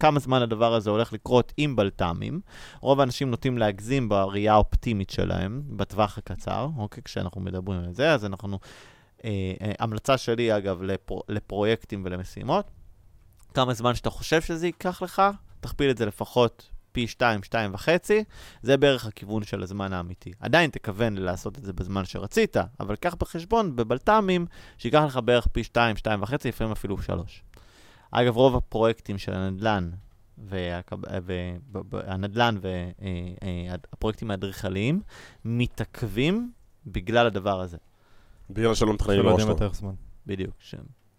כמה זמן הדבר הזה הולך לקרות עם בלת"מים. רוב האנשים נוטים להגזים בראייה האופטימית שלהם, בטווח הקצר, אוקיי? כשאנחנו מדברים על זה, אז אנחנו... אה, אה, המלצה שלי, אגב, לפר, לפרויקטים ולמשימות, כמה זמן שאתה חושב שזה ייקח לך, תכפיל את זה לפחות פי 2, 2 וחצי, זה בערך הכיוון של הזמן האמיתי. עדיין תכוון לעשות את זה בזמן שרצית, אבל קח בחשבון בבלת"מים שייקח לך בערך פי 2, 2 וחצי, לפעמים אפילו 3. אגב, רוב הפרויקטים של הנדל"ן והנדל"ן והפרויקטים האדריכליים מתעכבים בגלל הדבר הזה. בגלל שלא מתכננים יודעים טוב. יותר זמן. בדיוק.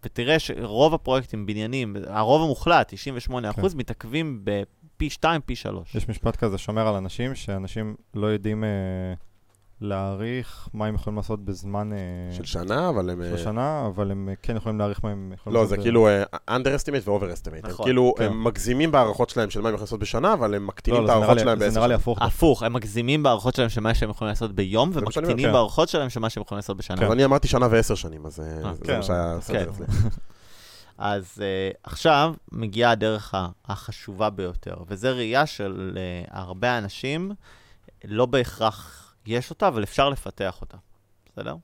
ותראה שרוב הפרויקטים, בניינים, הרוב המוחלט, 98%, כן. מתעכבים בפי 2, פי 3. יש משפט כזה שומר על אנשים, שאנשים לא יודעים אה, להעריך מה הם יכולים לעשות בזמן אה, של שנה, אבל הם... של אה, שנה, אבל הם כן יכולים להעריך מה הם יכולים לא, לעשות. זה כאילו אה, underestimate ו-overestimate. נכון, כאילו, כן. הם מגזימים בהערכות שלהם של מה הם יכולים לעשות בשנה, אבל הם מקטינים את זה ההערכות שלהם זה בעשר נראה לי. הפוך. הפוך, הם מגזימים בהערכות שלהם של מה שהם יכולים לעשות ביום, זה ומקטינים כן. בהערכות שלהם של מה שהם יכולים לעשות בשנה. כן. אז אני אמרתי שנה ועשר שנים, אז זה כן, מה שהיה כן. אצלי. אז uh, עכשיו מגיעה הדרך החשובה ביותר, וזו ראייה של uh, הרבה אנשים, לא בהכרח יש אותה, אבל אפשר לפתח אותה, בסדר?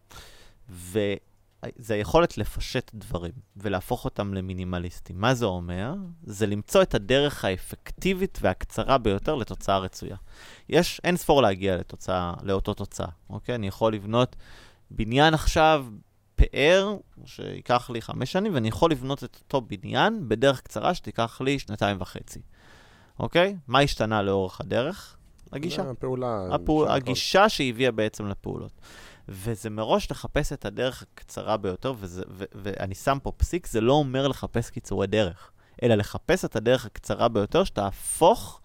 וזה היכולת לפשט דברים ולהפוך אותם למינימליסטים. מה זה אומר? זה למצוא את הדרך האפקטיבית והקצרה ביותר לתוצאה רצויה. יש אין ספור להגיע לתוצאה, לאותו תוצאה, אוקיי? אני יכול לבנות בניין עכשיו פאר, שייקח לי חמש שנים, ואני יכול לבנות את אותו בניין בדרך קצרה שתיקח לי שנתיים וחצי. אוקיי? מה השתנה לאורך הדרך? הגישה. זה הפעולה. הפעול, הכל. הגישה שהביאה בעצם לפעולות. וזה מראש לחפש את הדרך הקצרה ביותר, וזה, ו, ואני שם פה פסיק, זה לא אומר לחפש קיצורי דרך, אלא לחפש את הדרך הקצרה ביותר, שתהפוך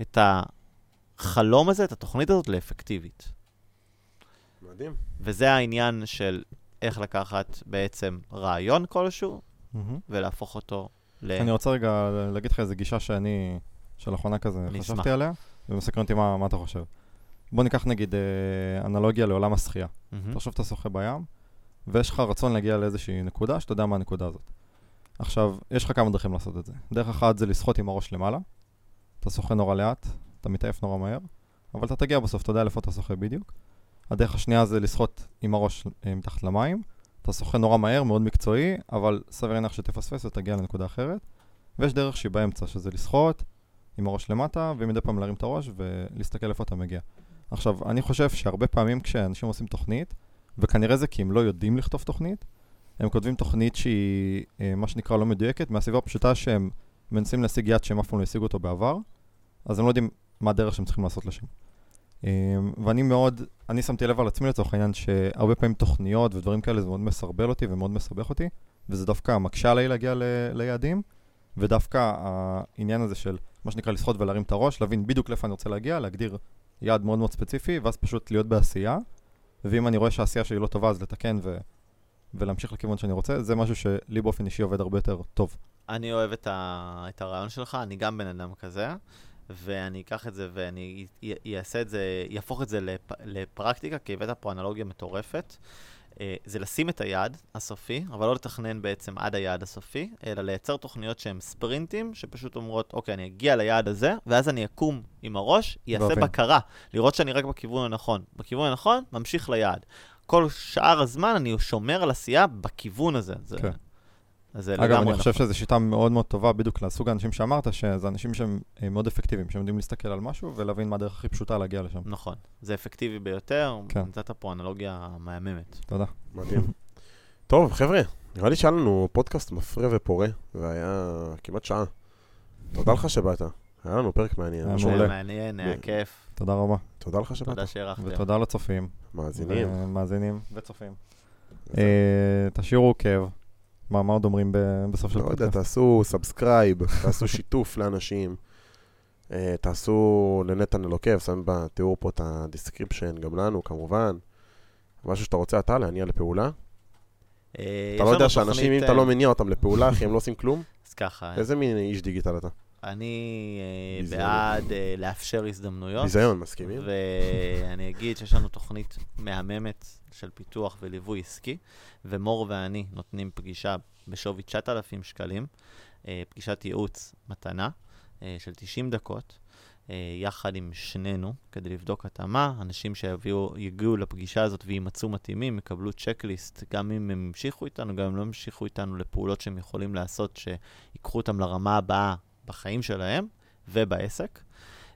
את החלום הזה, את התוכנית הזאת, לאפקטיבית. מדהים. וזה העניין של איך לקחת בעצם רעיון כלשהו מהמם. ולהפוך אותו ל... אני רוצה רגע להגיד לך איזה גישה שאני, שלאחרונה כזה חשבתי. עליה, ומסקרן אותי מה מה אתה חושב. בוא ניקח נגיד אה, אנלוגיה לעולם השחייה. מהמם. תחשוב שאתה שוחה בים, ויש לך רצון להגיע לאיזושהי נקודה, שאתה יודע מה הנקודה הזאת. עכשיו, יש לך כמה דרכים לעשות את זה. דרך אחת זה לשחות עם הראש למעלה, אתה שוחה נורא לאט, אתה מתעייף נורא מהר, אבל אתה תגיע בסוף, אתה יודע לאיפה אתה שוחה בדיוק. הדרך השנייה זה לשחות עם הראש אה, מתחת למים, אתה שוחה נורא מהר, מאוד מקצועי, אבל סביר להניח שתפספס ותגיע לנקודה אחרת. ויש דרך שהיא באמצע, שזה לשחות עם הראש למטה, ומדי פעם להרים את הראש ולהסתכל איפה אתה מגיע. עכשיו, אני חושב שהרבה פעמים כשאנשים עושים תוכנית, וכנראה זה כי הם לא יודעים לכתוב תוכנית, הם כותבים תוכנית שהיא אה, מה שנקרא לא מדויקת, מהסיבה הפשוטה שהם מנסים להשיג יד שהם אף פעם לא השיגו אותו בעבר, אז הם לא יודעים מה הדרך שהם צריכים לעשות לשם. אה, ואני מאוד, אני שמתי לב על עצמי לצורך העניין שהרבה פעמים תוכניות ודברים כאלה זה מאוד מסרבל אותי ומאוד מסבך אותי, וזה דווקא מקשה עליי להגיע ל- ליעדים, ודווקא העניין הזה של מה שנקרא לשחות ולהרים את הראש, להבין בדיוק לאיפה אני רוצה להגיע, להגדיר יעד מאוד מאוד ספציפי, ואז פשוט להיות בעשייה, ואם אני רואה שהעשייה שלי לא טובה אז לתקן ו... ולהמשיך לכיוון שאני רוצה, זה משהו שלי באופן אישי עובד הרבה יותר טוב. אני אוהב את, ה... את הרעיון שלך, אני גם בן אדם כזה, ואני אקח את זה ואני אעשה את זה, יהפוך את זה לפ... לפרקטיקה, כי הבאת פה אנלוגיה מטורפת. אה, זה לשים את היעד הסופי, אבל לא לתכנן בעצם עד היעד הסופי, אלא לייצר תוכניות שהן ספרינטים, שפשוט אומרות, אוקיי, אני אגיע ליעד הזה, ואז אני אקום עם הראש, יעשה ואבין. בקרה, לראות שאני רק בכיוון הנכון. בכיוון הנכון, ממשיך ליעד. כל שאר הזמן אני שומר על עשייה בכיוון הזה. זה, כן. אז זה אגב, לגמרי אני חושב נכון. שזו שיטה מאוד מאוד טובה בדיוק לסוג האנשים שאמרת, שזה אנשים שהם אה, מאוד אפקטיביים, שהם יודעים להסתכל על משהו ולהבין מה הדרך הכי פשוטה להגיע לשם. נכון, זה אפקטיבי ביותר, כן. נתת פה אנלוגיה מהממת. תודה. מדהים. טוב, חבר'ה, נראה לי שהיה לנו פודקאסט מפרה ופורה, והיה כמעט שעה. תודה לך שבאת. היה לנו פרק מעניין. היה מעולה. מעניין, היה כיף, תודה רבה. תודה לך שבאת. תודה שהערכתם. ותודה לצופים. מאזינים. ומאזינים וצופים. אה, תשאירו עוקב. מה מה עוד אומרים ב- בסוף של לא יודע, הפודקאסט? תעשו subscribe, תעשו שיתוף לאנשים, אה, תעשו לנתנאל עוקב, שם בתיאור פה את ה description, גם לנו כמובן. משהו שאתה רוצה אתה להניע לפעולה. אה, אתה לא יודע שאנשים, תוכנית, אם אתה אה, לא מניע אותם לפעולה, אחי, הם לא עושים כלום? אז ככה, איזה מין איש דיגיטל אתה? אני אה. בעד אה, לאפשר הזדמנויות. ביזיון, מסכימים? ואני אגיד שיש לנו תוכנית מהממת של פיתוח וליווי עסקי, ומור ואני נותנים פגישה בשווי 9,000 שקלים, אה, פגישת ייעוץ מתנה של 90 דקות, יחד עם שנינו כדי לבדוק התאמה. אנשים שיגיעו לפגישה הזאת ויימצאו מתאימים, יקבלו צ'קליסט, גם אם הם המשיכו איתנו, גם אם לא המשיכו איתנו לפעולות שהם יכולים לעשות, שיקחו אותם לרמה הבאה בחיים שלהם ובעסק.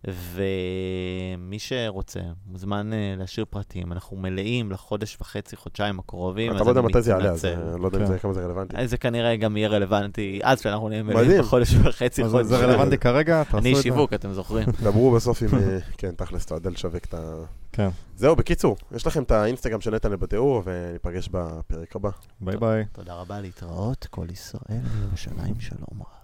ומי שרוצה, מוזמן אה, להשאיר פרטים. אנחנו מלאים לחודש וחצי, חודשיים הקרובים, אתה אז לא יודע מתי זה יעלה, אז. אה, לא יודע אם כן. זה- כמה זה רלוונטי. אז זה כנראה גם יהיה רלוונטי עד שאנחנו נהיה מלאים. בחודש וחצי, אז חודש. זה רלוונטי כרגע, תעשו את זה. אני שיווק, אתם זוכרים. דברו בסוף עם, אה, כן, תכלס, אתה יודע לשווק את ה... כן, זהו, בקיצור, יש לכם את האינסטגרם של נתן בתיאור, וניפגש בפרק הבא. ביי ביי. תודה רבה, להתראות, כל ישראל, ירושלים, שלום רב.